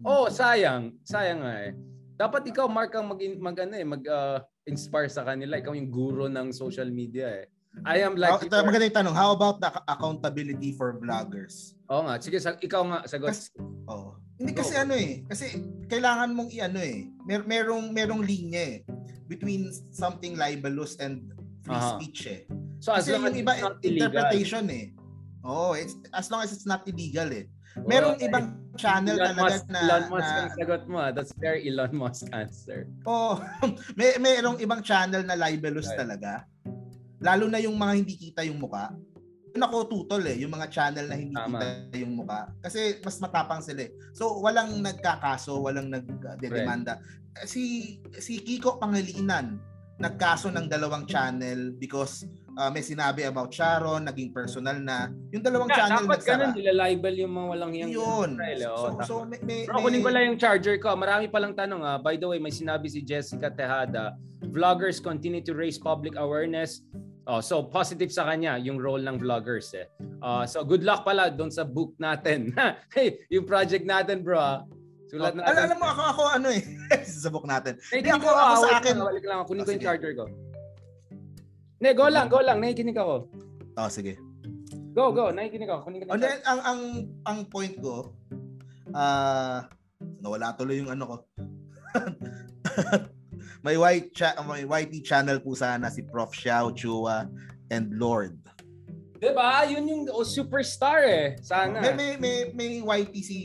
Oh, sayang. Sayang nga eh. Dapat ikaw Mark ang mag mag ano eh, mag uh, inspire sa kanila. Ikaw yung guro ng social media eh. I am like How, maganda yung tanong, how about the accountability for vloggers? Oo nga, sige sa, ikaw nga sagot. Kasi, oh. Hindi kasi ano eh, kasi kailangan mong i-ano eh. Mer merong merong linya eh between something libelous and free uh-huh. speech eh. So as kasi long as iba interpretation eh. Oh, it's as long as it's not illegal eh. Merong well, ibang channel Elon talaga Musk, na Elon Musk na, ang sagot mo. Ah. That's very Elon Musk answer. Oh, may merong ibang channel na libelous right. talaga. Lalo na yung mga hindi kita yung muka. Yun ako tutol eh, yung mga channel na hindi Tama. kita yung muka. Kasi mas matapang sila eh. So walang nagkakaso, walang nagdedemanda. Right. Si si Kiko Pangilinan nagkaso ng dalawang channel because uh, may sinabi about Sharon, naging personal na. Yung dalawang yeah, channel dapat ganun, nila-libel yung mga walang yang Yun. Oh, so, so, may, may, Bro, kunin ko lang yung charger ko. Marami palang tanong. Ah. By the way, may sinabi si Jessica Tejada, vloggers continue to raise public awareness. Oh, so positive sa kanya yung role ng vloggers eh. Uh, so good luck pala doon sa book natin. hey, yung project natin, bro. Ah. Sulat oh, natin. Alam mo ako ako ano eh sa book natin. Hindi ako, ako sa akin. Balik lang, kunin ko yung charger ko. Ne, go lang, go lang. Nakikinig ako. Oh, sige. Go, go. Nakikinig ako. Kunin ko na. ang, ang, ang point ko, ah, uh, nawala tuloy yung ano ko. may white cha- may YT channel po sana si Prof. Xiao Chua and Lord. 'Di ba? Yun yung oh, superstar eh. Sana. May may may, may YT si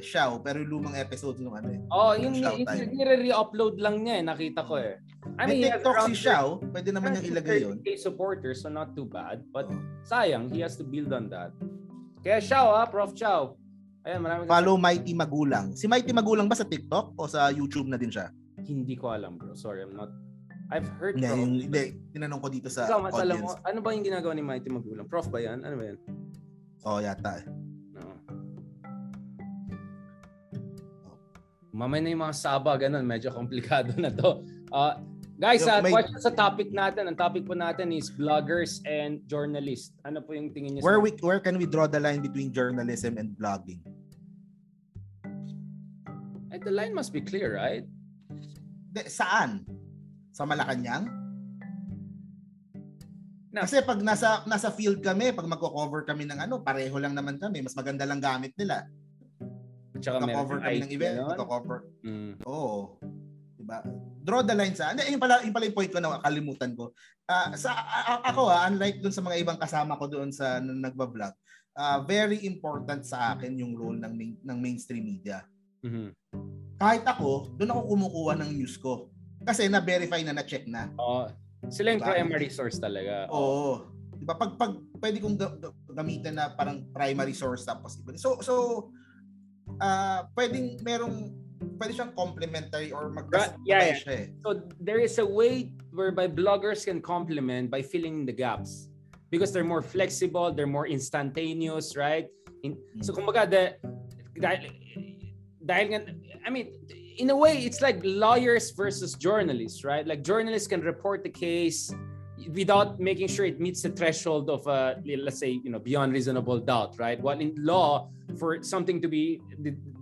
Xiao pero lumang episode nung ano eh. Oh, yung, yung, yung nire-re-upload lang niya eh. Nakita ko eh. I mean, may TikTok si Xiao, pwede naman niyang ilagay yun. Supporters, so not too bad. But oh. sayang, he has to build on that. Kaya Xiao ha, Prof. Xiao. Ayan, marami Follow Mighty Magulang. Si Mighty Magulang ba sa TikTok o sa YouTube na din siya? Hindi ko alam bro. Sorry, I'm not I've heard Hindi, yung, hindi, tinanong ko dito sa Ikaw, mas alam mo, audience. ano ba yung ginagawa ni Mighty Magulang? Prof ba yan? Ano ba yan? Oo, yata. eh. No. Mamaya na yung mga saba, ganun. Medyo komplikado na to. Uh, guys, uh, may- question sa topic natin. Ang topic po natin is bloggers and journalists. Ano po yung tingin niyo? Where we where can we draw the line between journalism and blogging? Eh, the line must be clear, right? De, saan? Sa Malacanang? Na- Kasi pag nasa nasa field kami, pag magko-cover kami ng ano, pareho lang naman kami, mas maganda lang gamit nila. At saka meron Magko-cover yung kami IT, ng event, ganun. magko-cover. Mm. Oo. Diba? Draw the line sa. Hindi, yun pala, yun pala yung point ko na kalimutan ko. Ah, sa a- ako ah, unlike dun sa mga ibang kasama ko doon sa na nagba-vlog, ah, very important sa akin yung role ng main, ng mainstream media. Mhm. Kahit ako, doon ako kumukuha ng news ko. Kasi na-verify na na-check na. Oo. sila yung Diba? primary source talaga. Oo. 'Di ba? Pag pag pwede kong ga- ga- gamitin na parang primary source tapos iba. So so ah pwedeng merong pwede siyang complementary or mag Right, yeah, yeah. siya eh. So there is a way whereby bloggers can complement by filling the gaps because they're more flexible, they're more instantaneous, right? In, so kumbaga the dahil dahil nga I mean in a way it's like lawyers versus journalists, right? Like journalists can report the case without making sure it meets the threshold of uh, let's say you know beyond reasonable doubt, right? While in law for something to be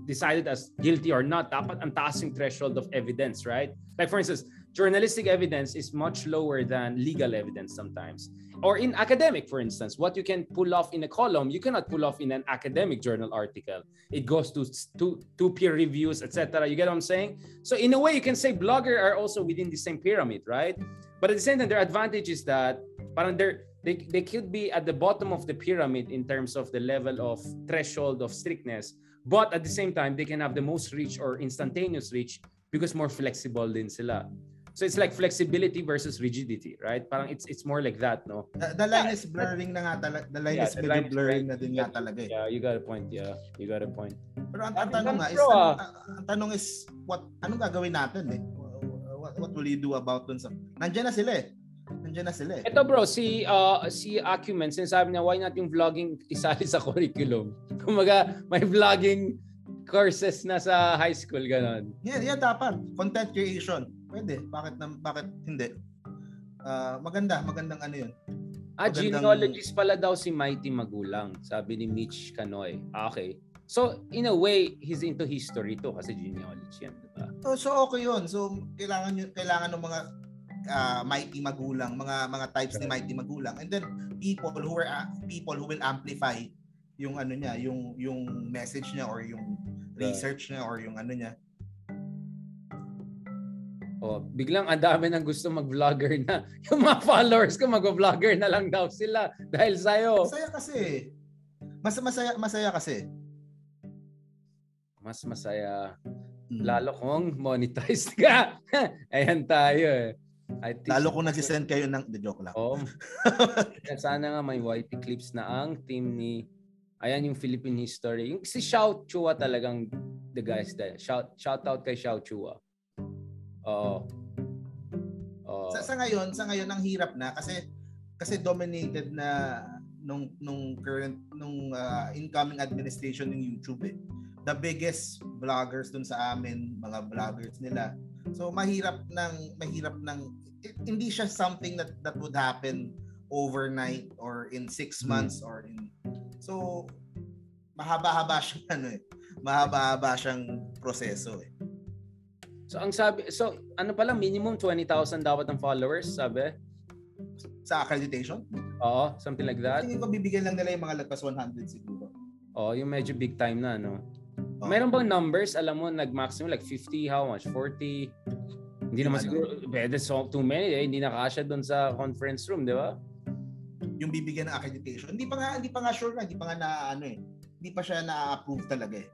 decided as guilty or not, dapat ang taas threshold of evidence, right? Like for instance, journalistic evidence is much lower than legal evidence sometimes. Or in academic, for instance, what you can pull off in a column, you cannot pull off in an academic journal article. It goes to to, to peer reviews, etc. You get what I'm saying? So in a way, you can say blogger are also within the same pyramid, right? But at the same time, their advantage is that parang they're, they, they could be at the bottom of the pyramid in terms of the level of threshold of strictness. But at the same time, they can have the most reach or instantaneous reach because more flexible din sila. So it's like flexibility versus rigidity, right? Parang it's it's more like that, no? The, the line is blurring na nga talaga. The line Yeah, is the line is blurring blurring. na din nga talaga eh. Yeah, you got a point. Yeah, you got a point. Pero ang, ang tanong ng nga is ano, ah. ang, ang tanong is what anong gagawin natin eh? What, what will you do about dun sa Nandiyan na sila eh. Nandiyan na sila eh. Ito bro, si uh, si Acumen, sinasabi niya, why not yung vlogging isali sa curriculum? Kumaga, may vlogging courses na sa high school, ganon. Yan, yan dapat. Content creation. Pwede. Bakit na, bakit hindi? Ah, maganda, magandang ano 'yun. Ah, Magandang- genealogist pala daw si Mighty Magulang, sabi ni Mitch Canoy. Ah, okay. So, in a way, he's into history to kasi genealogy yan, di ba? So, so okay 'yun. So kailangan nyo, kailangan ng mga ah, mighty magulang, mga mga types ni mighty magulang. And then people who are ah, people who will amplify yung ano niya, yung yung message niya or yung research niya or yung ano niya. Oh, biglang ang dami nang gusto mag-vlogger na. Yung mga followers ko mag-vlogger na lang daw sila dahil sa'yo. Masaya kasi. Mas masaya masaya kasi. Mas masaya. Mm. Lalo kung monetized ka. Ayan tayo eh. I think- Lalo kung nagsisend kayo ng the joke lang. Oh. Sana nga may YT clips na ang team ni Ayan yung Philippine history. Yung si Xiao Chua talagang the guys there. Shout shout out kay Xiao Chua. Oo. Oo. Sa, sa ngayon, sa ngayon ang hirap na kasi kasi dominated na nung nung current nung ah, incoming administration ng YouTube eh. The biggest vloggers dun sa amin, mga vloggers nila. So mahirap ng mahirap ng hindi siya something that that would happen overnight or in six Hmm. months or in so mahaba-haba siyang ano eh. Mahaba-haba siyang proseso eh. So ang sabi so ano pala minimum 20,000 dapat ang followers, sabi? Sa accreditation, Oo, something like that. tingin ko bibigyan lang nila yung mga lagpas 100 siguro. Oo, yung medyo big time na no. Oo. Meron bang numbers? Alam mo, nag-maximum like 50, how much? 40? Hindi naman Ano? siguro, pwede so too many eh. Hindi nakasya doon sa conference room, di ba? yung bibigyan ng accreditation. Hindi pa nga hindi pa nga sure na, hindi pa nga na ano eh. Hindi pa siya na-approve talaga eh.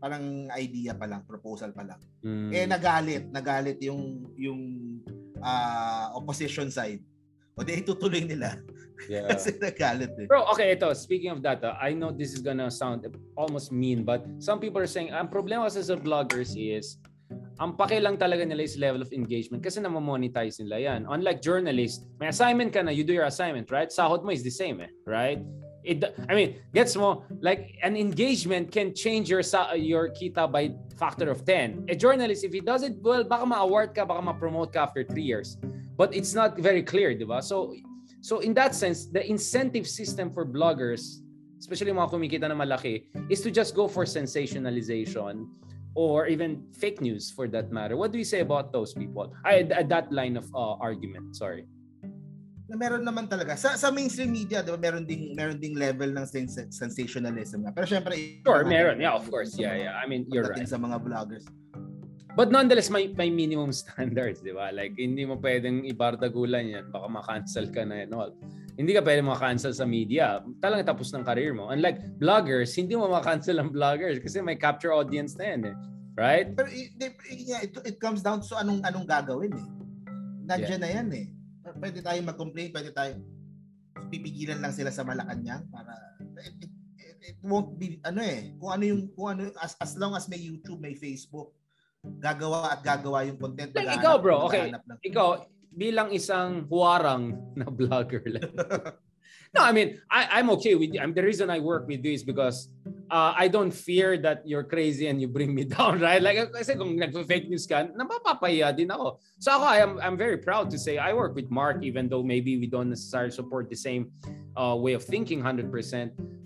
Parang idea pa lang, proposal pa lang. Mm. Eh nagalit, nagalit yung yung ah, opposition side. O di itutuloy nila yeah. kasi nagalit eh. Bro, okay, ito. Speaking of that, ah, I know this is gonna sound almost mean, but some people are saying, ang problema kasi sa vloggers is, ang pake lang talaga nila is level of engagement kasi na-monetize nila yan. Unlike journalist, may assignment ka na, you do your assignment, right? Sahod mo is the same, eh, right? It, I mean, gets mo, like an engagement can change your your kita by factor of 10. A journalist, if he does it well, baka ma-award ka, baka ma-promote ka after 3 years. But it's not very clear, di ba? So, so in that sense, the incentive system for bloggers, especially mga kumikita na malaki, is to just go for sensationalization or even fake news for that matter. What do you say about those people? I, that line of uh, argument, sorry. Na meron naman talaga sa sa mainstream media, 'di ba, meron ding meron ding level ng sens- sensationalism na. Pero syempre, sure, meron. Yeah, of course. Yeah, yeah. I mean, you're right. sa mga vloggers. But nonetheless, may, may minimum standards, di ba? Like, hindi mo pwedeng ibardagulan yan. Baka ma-cancel ka na and all. Hindi ka pwedeng ma-cancel sa media. Talagang tapos ng career mo. Unlike vloggers, hindi mo ma-cancel ang vloggers kasi may capture audience na yan eh. Right? Pero it, it, it comes down to anong anong gagawin eh. Nandiyan yeah. na yan eh. Pwede tayong mag-complain, pwede tayo pipigilan lang sila sa Malacanang para it, it, it won't be ano eh kung ano yung kung ano as, as long as may YouTube may Facebook gagawa at gagawa yung content. Like ikaw bro, okay. Ng... Ikaw, bilang isang huwarang na vlogger lang. no, I mean, I, I'm okay with you. I'm, the reason I work with you is because uh, I don't fear that you're crazy and you bring me down, right? Like, kasi kung nag-fake news ka, napapapahiya din ako. So ako, I am, I'm very proud to say I work with Mark even though maybe we don't necessarily support the same uh, way of thinking 100%.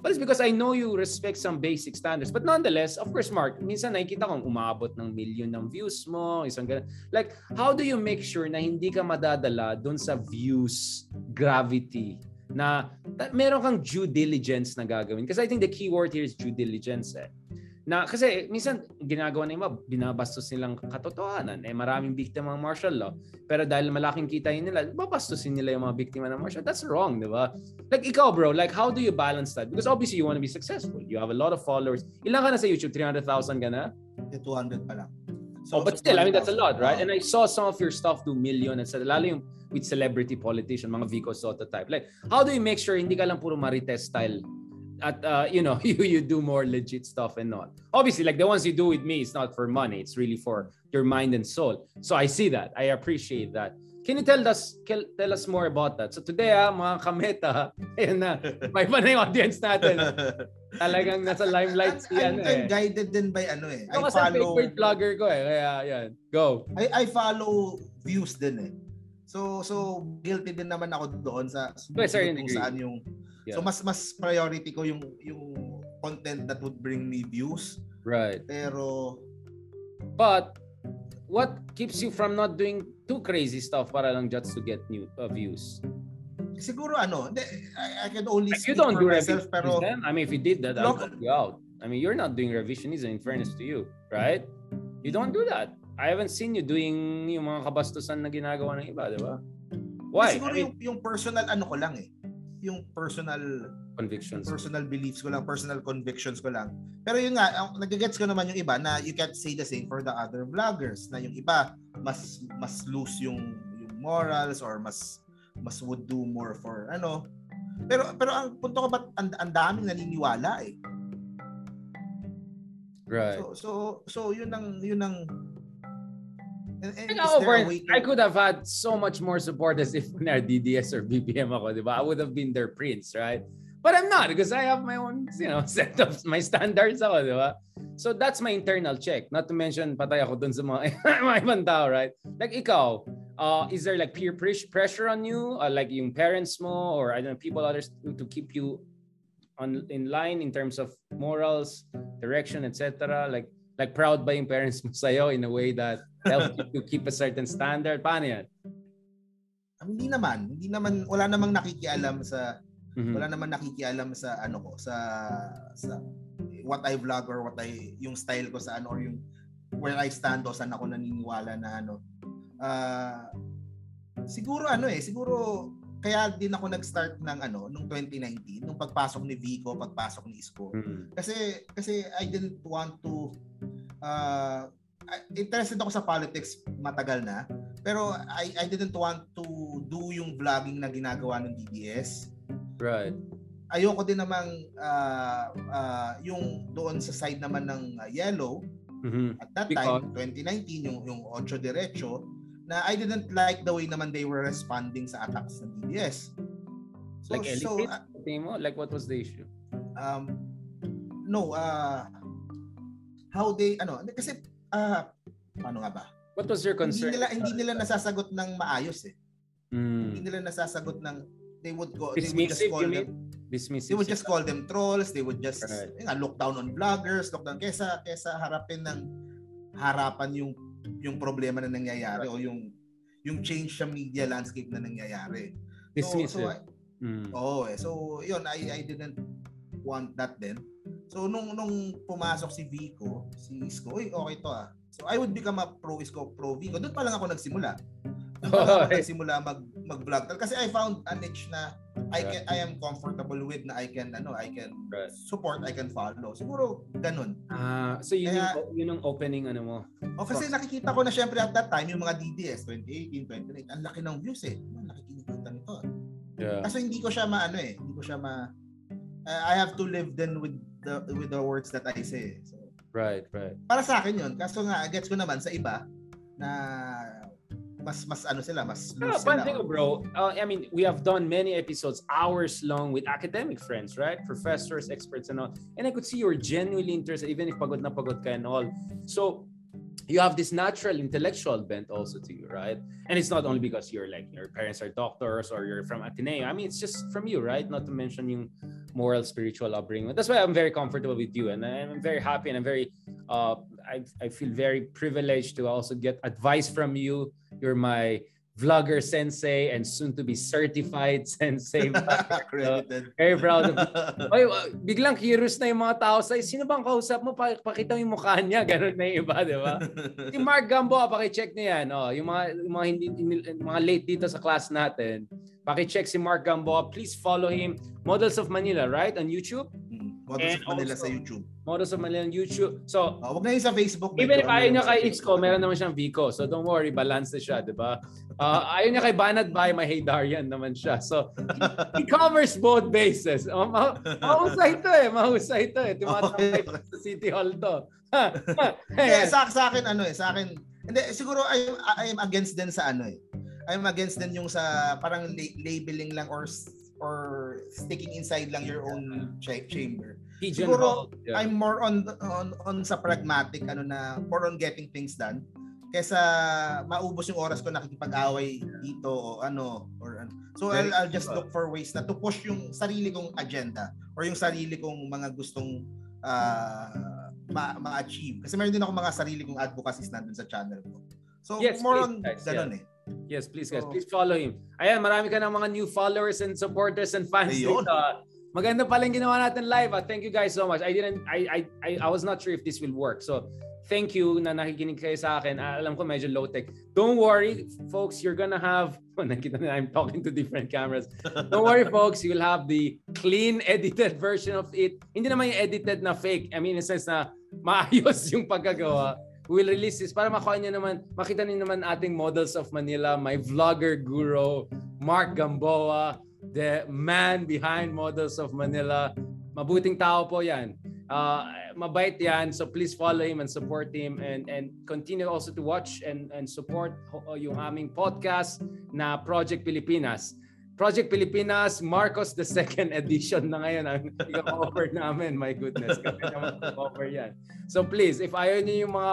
But it's because I know you respect some basic standards. But nonetheless, of course, Mark, minsan nakikita kong umabot ng million ng views mo, isang ganun. Like, how do you make sure na hindi ka madadala dun sa views gravity na meron kang due diligence na gagawin. Kasi I think the key word here is due diligence eh. Na kasi minsan ginagawa ng iba, binabastos nilang katotohanan. Eh maraming biktima ng martial law. Pero dahil malaking kita yun nila, babastusin nila yung mga biktima ng martial That's wrong, di ba? Like ikaw bro, like how do you balance that? Because obviously you want to be successful. You have a lot of followers. Ilan ka na sa YouTube? 300,000 ka na? 200 pa lang. So, oh, but still, I mean, that's a lot, right? And I saw some of your stuff do million and lalo yung with celebrity politician, mga Vico Soto type. Like, how do you make sure hindi ka lang puro Marites style at, uh, you know, you, you do more legit stuff and not. Obviously, like the ones you do with me, it's not for money. It's really for your mind and soul. So I see that. I appreciate that. Can you tell us tell us more about that? So today, ah, mga kameta, ayun na, may pa na yung audience natin. Talagang nasa limelight si ano eh. I'm guided din by ano eh. Ito I follow... favorite vlogger ko eh. Kaya yan, go. I, I follow views din eh. So so guilty din naman ako doon sa yes, sir, kung saan yung yeah. So mas mas priority ko yung yung content that would bring me views. Right. Pero but what keeps you from not doing too crazy stuff para lang just to get new uh, views? Siguro ano, I, I can only speak you don't for do myself pero then? I mean if you did that, I'll call you out. I mean you're not doing revisionism in fairness to you, right? You don't do that. I haven't seen you doing yung mga kabastusan na ginagawa ng iba, di ba? Why? Siguro I mean, yung, yung personal ano ko lang eh. Yung personal convictions. Personal beliefs ko lang, personal convictions ko lang. Pero yun nga, nagigets ko naman yung iba na you can't say the same for the other vloggers na yung iba mas mas loose yung yung morals or mas mas would do more for ano. Pero pero ang punto ko ba ang, ang daming naniniwala eh. Right. So so so yun ang yun ang And, and over, I could have had so much more support as if na DDS or BPM ako, di ba? I would have been their prince, right? But I'm not because I have my own, you know, set of my standards ako, di ba? So that's my internal check. Not to mention, patay ako dun sa mga, mga ibang tao, right? Like ikaw, uh, is there like peer pressure on you? Uh, like yung parents mo or I don't know, people others to, keep you on in line in terms of morals, direction, etc. Like like proud ba yung parents mo sa'yo in a way that helps you to keep a certain standard? Paano yan? Hindi naman. Hindi naman, wala namang nakikialam sa Mm-hmm. Wala naman nakikialam sa ano ko sa sa what I vlog or what I yung style ko sa ano or yung where I stand o saan ako naniniwala na ano. Uh, siguro ano eh, siguro kaya din ako nag-start ng ano nung 2019 nung pagpasok ni Vico, pagpasok ni Isko. Mm-hmm. Kasi kasi I didn't want to uh, interested ako sa politics matagal na pero I I didn't want to do yung vlogging na ginagawa ng DBS Right. Ayoko din namang uh, uh, yung doon sa side naman ng uh, yellow Mhm. At that Because- time, 2019, yung, yung Ocho Derecho, na I didn't like the way naman they were responding sa attacks ng DDS. So, Like so uh, mo? Like what was the issue? um, no, uh, how they, ano, kasi, uh, paano nga ba? What was your Hindi concern? nila, hindi nila nasasagot ng maayos eh. Hindi Mm. nila nasasagot ng, they would go, they would just Dismissive, call them? Dismissive. they would just call them trolls, they would just Right. nga, look down on vloggers, look down kesa kesa harapin ng harapan yung yung problema na nangyayari o yung yung change sa media landscape na nangyayari. So, so Dismissive. I- Mm. Oo eh. So, yun, I, I didn't want that then. So, nung, nung pumasok si Vico, si Isko, uy, okay to ah. So, I would become a pro Isko, pro Vico. Doon pa lang ako nagsimula. Doon pa lang ako nagsimula mag, mag-vlog. Kasi I found a niche na I can I am comfortable with na I can ano I can support I can follow siguro ganun Ah, so yun Kaya- yung, yun yung opening ano mo. o kasi nakikita ko na syempre at that time yung mga DDS 2018 2019 ang laki ng views eh ang laki kinikita nito Yeah. Kaso hindi ko siya maano eh, hindi ko siya ma uh, I have to live then with the with the words that I say. So, Right, right. para sa akin 'yun. Kaso nga gets ko naman sa iba na mas mas ano sila, mas loose one sila. thing, bro. Uh, I mean, we have done many episodes, hours long, with academic friends, right? Professors, experts, and all. And I could see you're genuinely interested, even if pagod na pagod ka and all. So, you have this natural intellectual bent also to you, right? And it's not only because you're like your parents are doctors or you're from Ateneo. I mean, it's just from you, right? Not to mention yung moral, spiritual upbringing. That's why I'm very comfortable with you, and I'm very happy, and I'm very, uh, I I feel very privileged to also get advice from you. You're my vlogger sensei and soon to be certified sensei. Credited. Very proud of Oy, biglang curious na yung mga tao sa sino bang kausap mo? Pa- Pakita mo yung mukha niya. Ganun na yung iba, di ba? si Mark Gamboa, paki-check niya yan. Oh, yung mga, yung mga, hindi, mga late dito sa class natin, paki-check si Mark Gamboa. Please follow him. Models of Manila, right? On YouTube? Mm. Models And of Manila also- sa YouTube. Models of Manila on YouTube. So, Oh, wag na yun sa Facebook. Even if ayaw niya kay. Isko, meron naman siyang Vico. So don't worry, balance na siya, di ba? Uh, ayaw niya kay Banat Bay, may Hey Darian naman siya. So he covers both bases. Oh, ma- mahusay to eh, mahusay to eh. Tumatambay Okay. sa City Hall to. Ayan. sa, sa akin ano eh, sa akin, hindi, siguro I, I am against din sa ano eh. I'm against din yung sa parang la- labeling lang or or sticking inside lang your own cha- chamber. Pigeonhole. Yeah. I'm more on on on sa pragmatic ano na more on getting things done kaysa maubos yung oras ko nakikipag-away dito o ano or ano. So I'll, I'll just look for ways na to push yung sarili kong agenda or yung sarili kong mga gustong ah, ma- ma-achieve. Kasi meron din ako mga sarili kong advocacies nandun sa channel ko. So Yes, more please, on guys, ganun eh. Yes, please guys, So- please follow him. Ayan, marami ka ng mga new followers and supporters and fans Ayun. dito. ah. Maganda pala yung ginawa natin live. ah. Thank you guys so much. I didn't I I I, I was not sure if this will work. So, thank you na nakikinig kayo sa akin. Ah, alam ko medyo low tech. Don't worry, folks, you're gonna have oh, nakita na I'm talking to different cameras. Don't worry, folks, you'll have the clean edited version of it. Hindi naman yung edited na fake. I mean, in a sense na maayos yung pagkagawa. We'll release this para makuha niyo naman, makita niyo naman ating models of Manila, my vlogger guru, Mark Gamboa, the man behind Models of Manila. Mabuting tao po yan. Uh, mabait yan. So please follow him and support him and and continue also to watch and and support yung aming podcast na Project Pilipinas. Project Pilipinas, Marcos the second edition na ngayon ang i-cover namin. My goodness, kami naman cover yan. So please, if ayaw niyo yung mga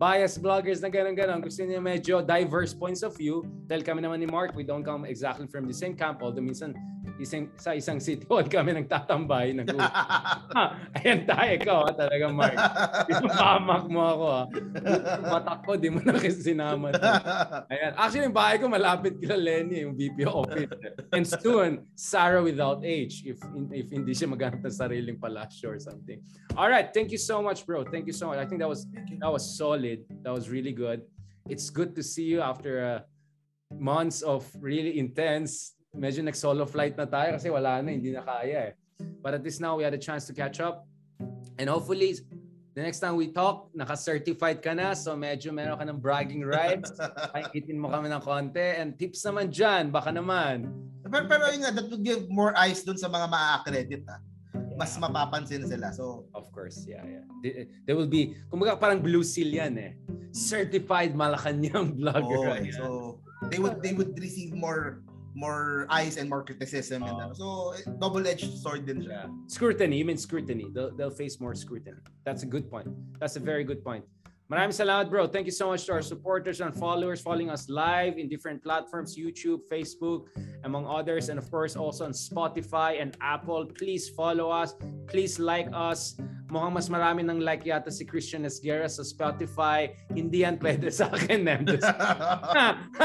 biased vloggers na ganun-ganun, gusto niyo medyo diverse points of view, dahil kami naman ni Mark, we don't come exactly from the same camp, although minsan isang, sa isang city hall kami nagtatambay. Nag ha, ayan tayo, ikaw ha, talaga Mark. Ipapamak mo ako ha. Matak ko, di mo na kasi sinama. Ayan. Actually, yung bahay ko malapit kila Lenny, yung VP office. And soon, Sarah without H, if if hindi siya maghanap ng sariling palasyo or something. All right, thank you so much, bro. Thank you so much. I think that was that was solid. That was really good. It's good to see you after uh, months of really intense. Medyo nag-solo flight na tayo kasi wala na, hindi na kaya eh. But at least now we had a chance to catch up. And hopefully, the next time we talk, naka-certified ka na. So medyo meron ka ng bragging rights. Pakikitin mo kami ng konti. And tips naman dyan, baka naman. pero, pero yun nga, that would give more eyes dun sa mga ma-accredit ah. Mas mapapansin sila. So, Of course, yeah, yeah. They will be, kumbaga parang blue seal yan eh. Certified Malacanang vlogger. oo, Ayan. so they would they would receive more more eyes and more criticism and Oo. ano. So, eh, double-edged sword din siya. Yeah. Scrutiny, you mean scrutiny. They'll, they'll face more scrutiny. That's a good point. That's a very good point. Maraming salamat, bro. Thank you so much to our supporters and followers following us live in different platforms, YouTube, Facebook, among others, and of course also on Spotify and Apple. Please follow us. Please like us. Mukhang mas marami ng like yata si Christian Esguerra sa Spotify. Hindi yan pwede sa akin. Just-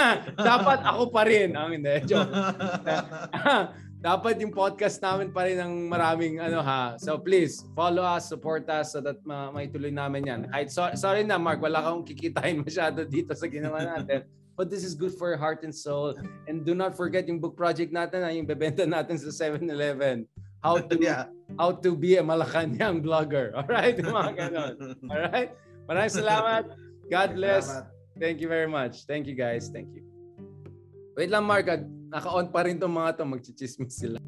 Dapat ako pa rin. Ang hindi. Joke. dapat yung podcast namin pa rin ng maraming ano ha. So please, follow us, support us so that ma maituloy namin yan. Kahit so, sorry na Mark, wala kang kikitain masyado dito sa ginawa natin. But this is good for your heart and soul. And do not forget yung book project natin, ha, yung bebenta natin sa 7-Eleven. How to yeah. how to be a Malacanang blogger. All right, mga ganon. All right? Maraming salamat. God bless. Salamat. Thank you very much. Thank you guys. Thank you. Wait lang Mark. Naka-on pa rin tong mga to, magchichismis sila.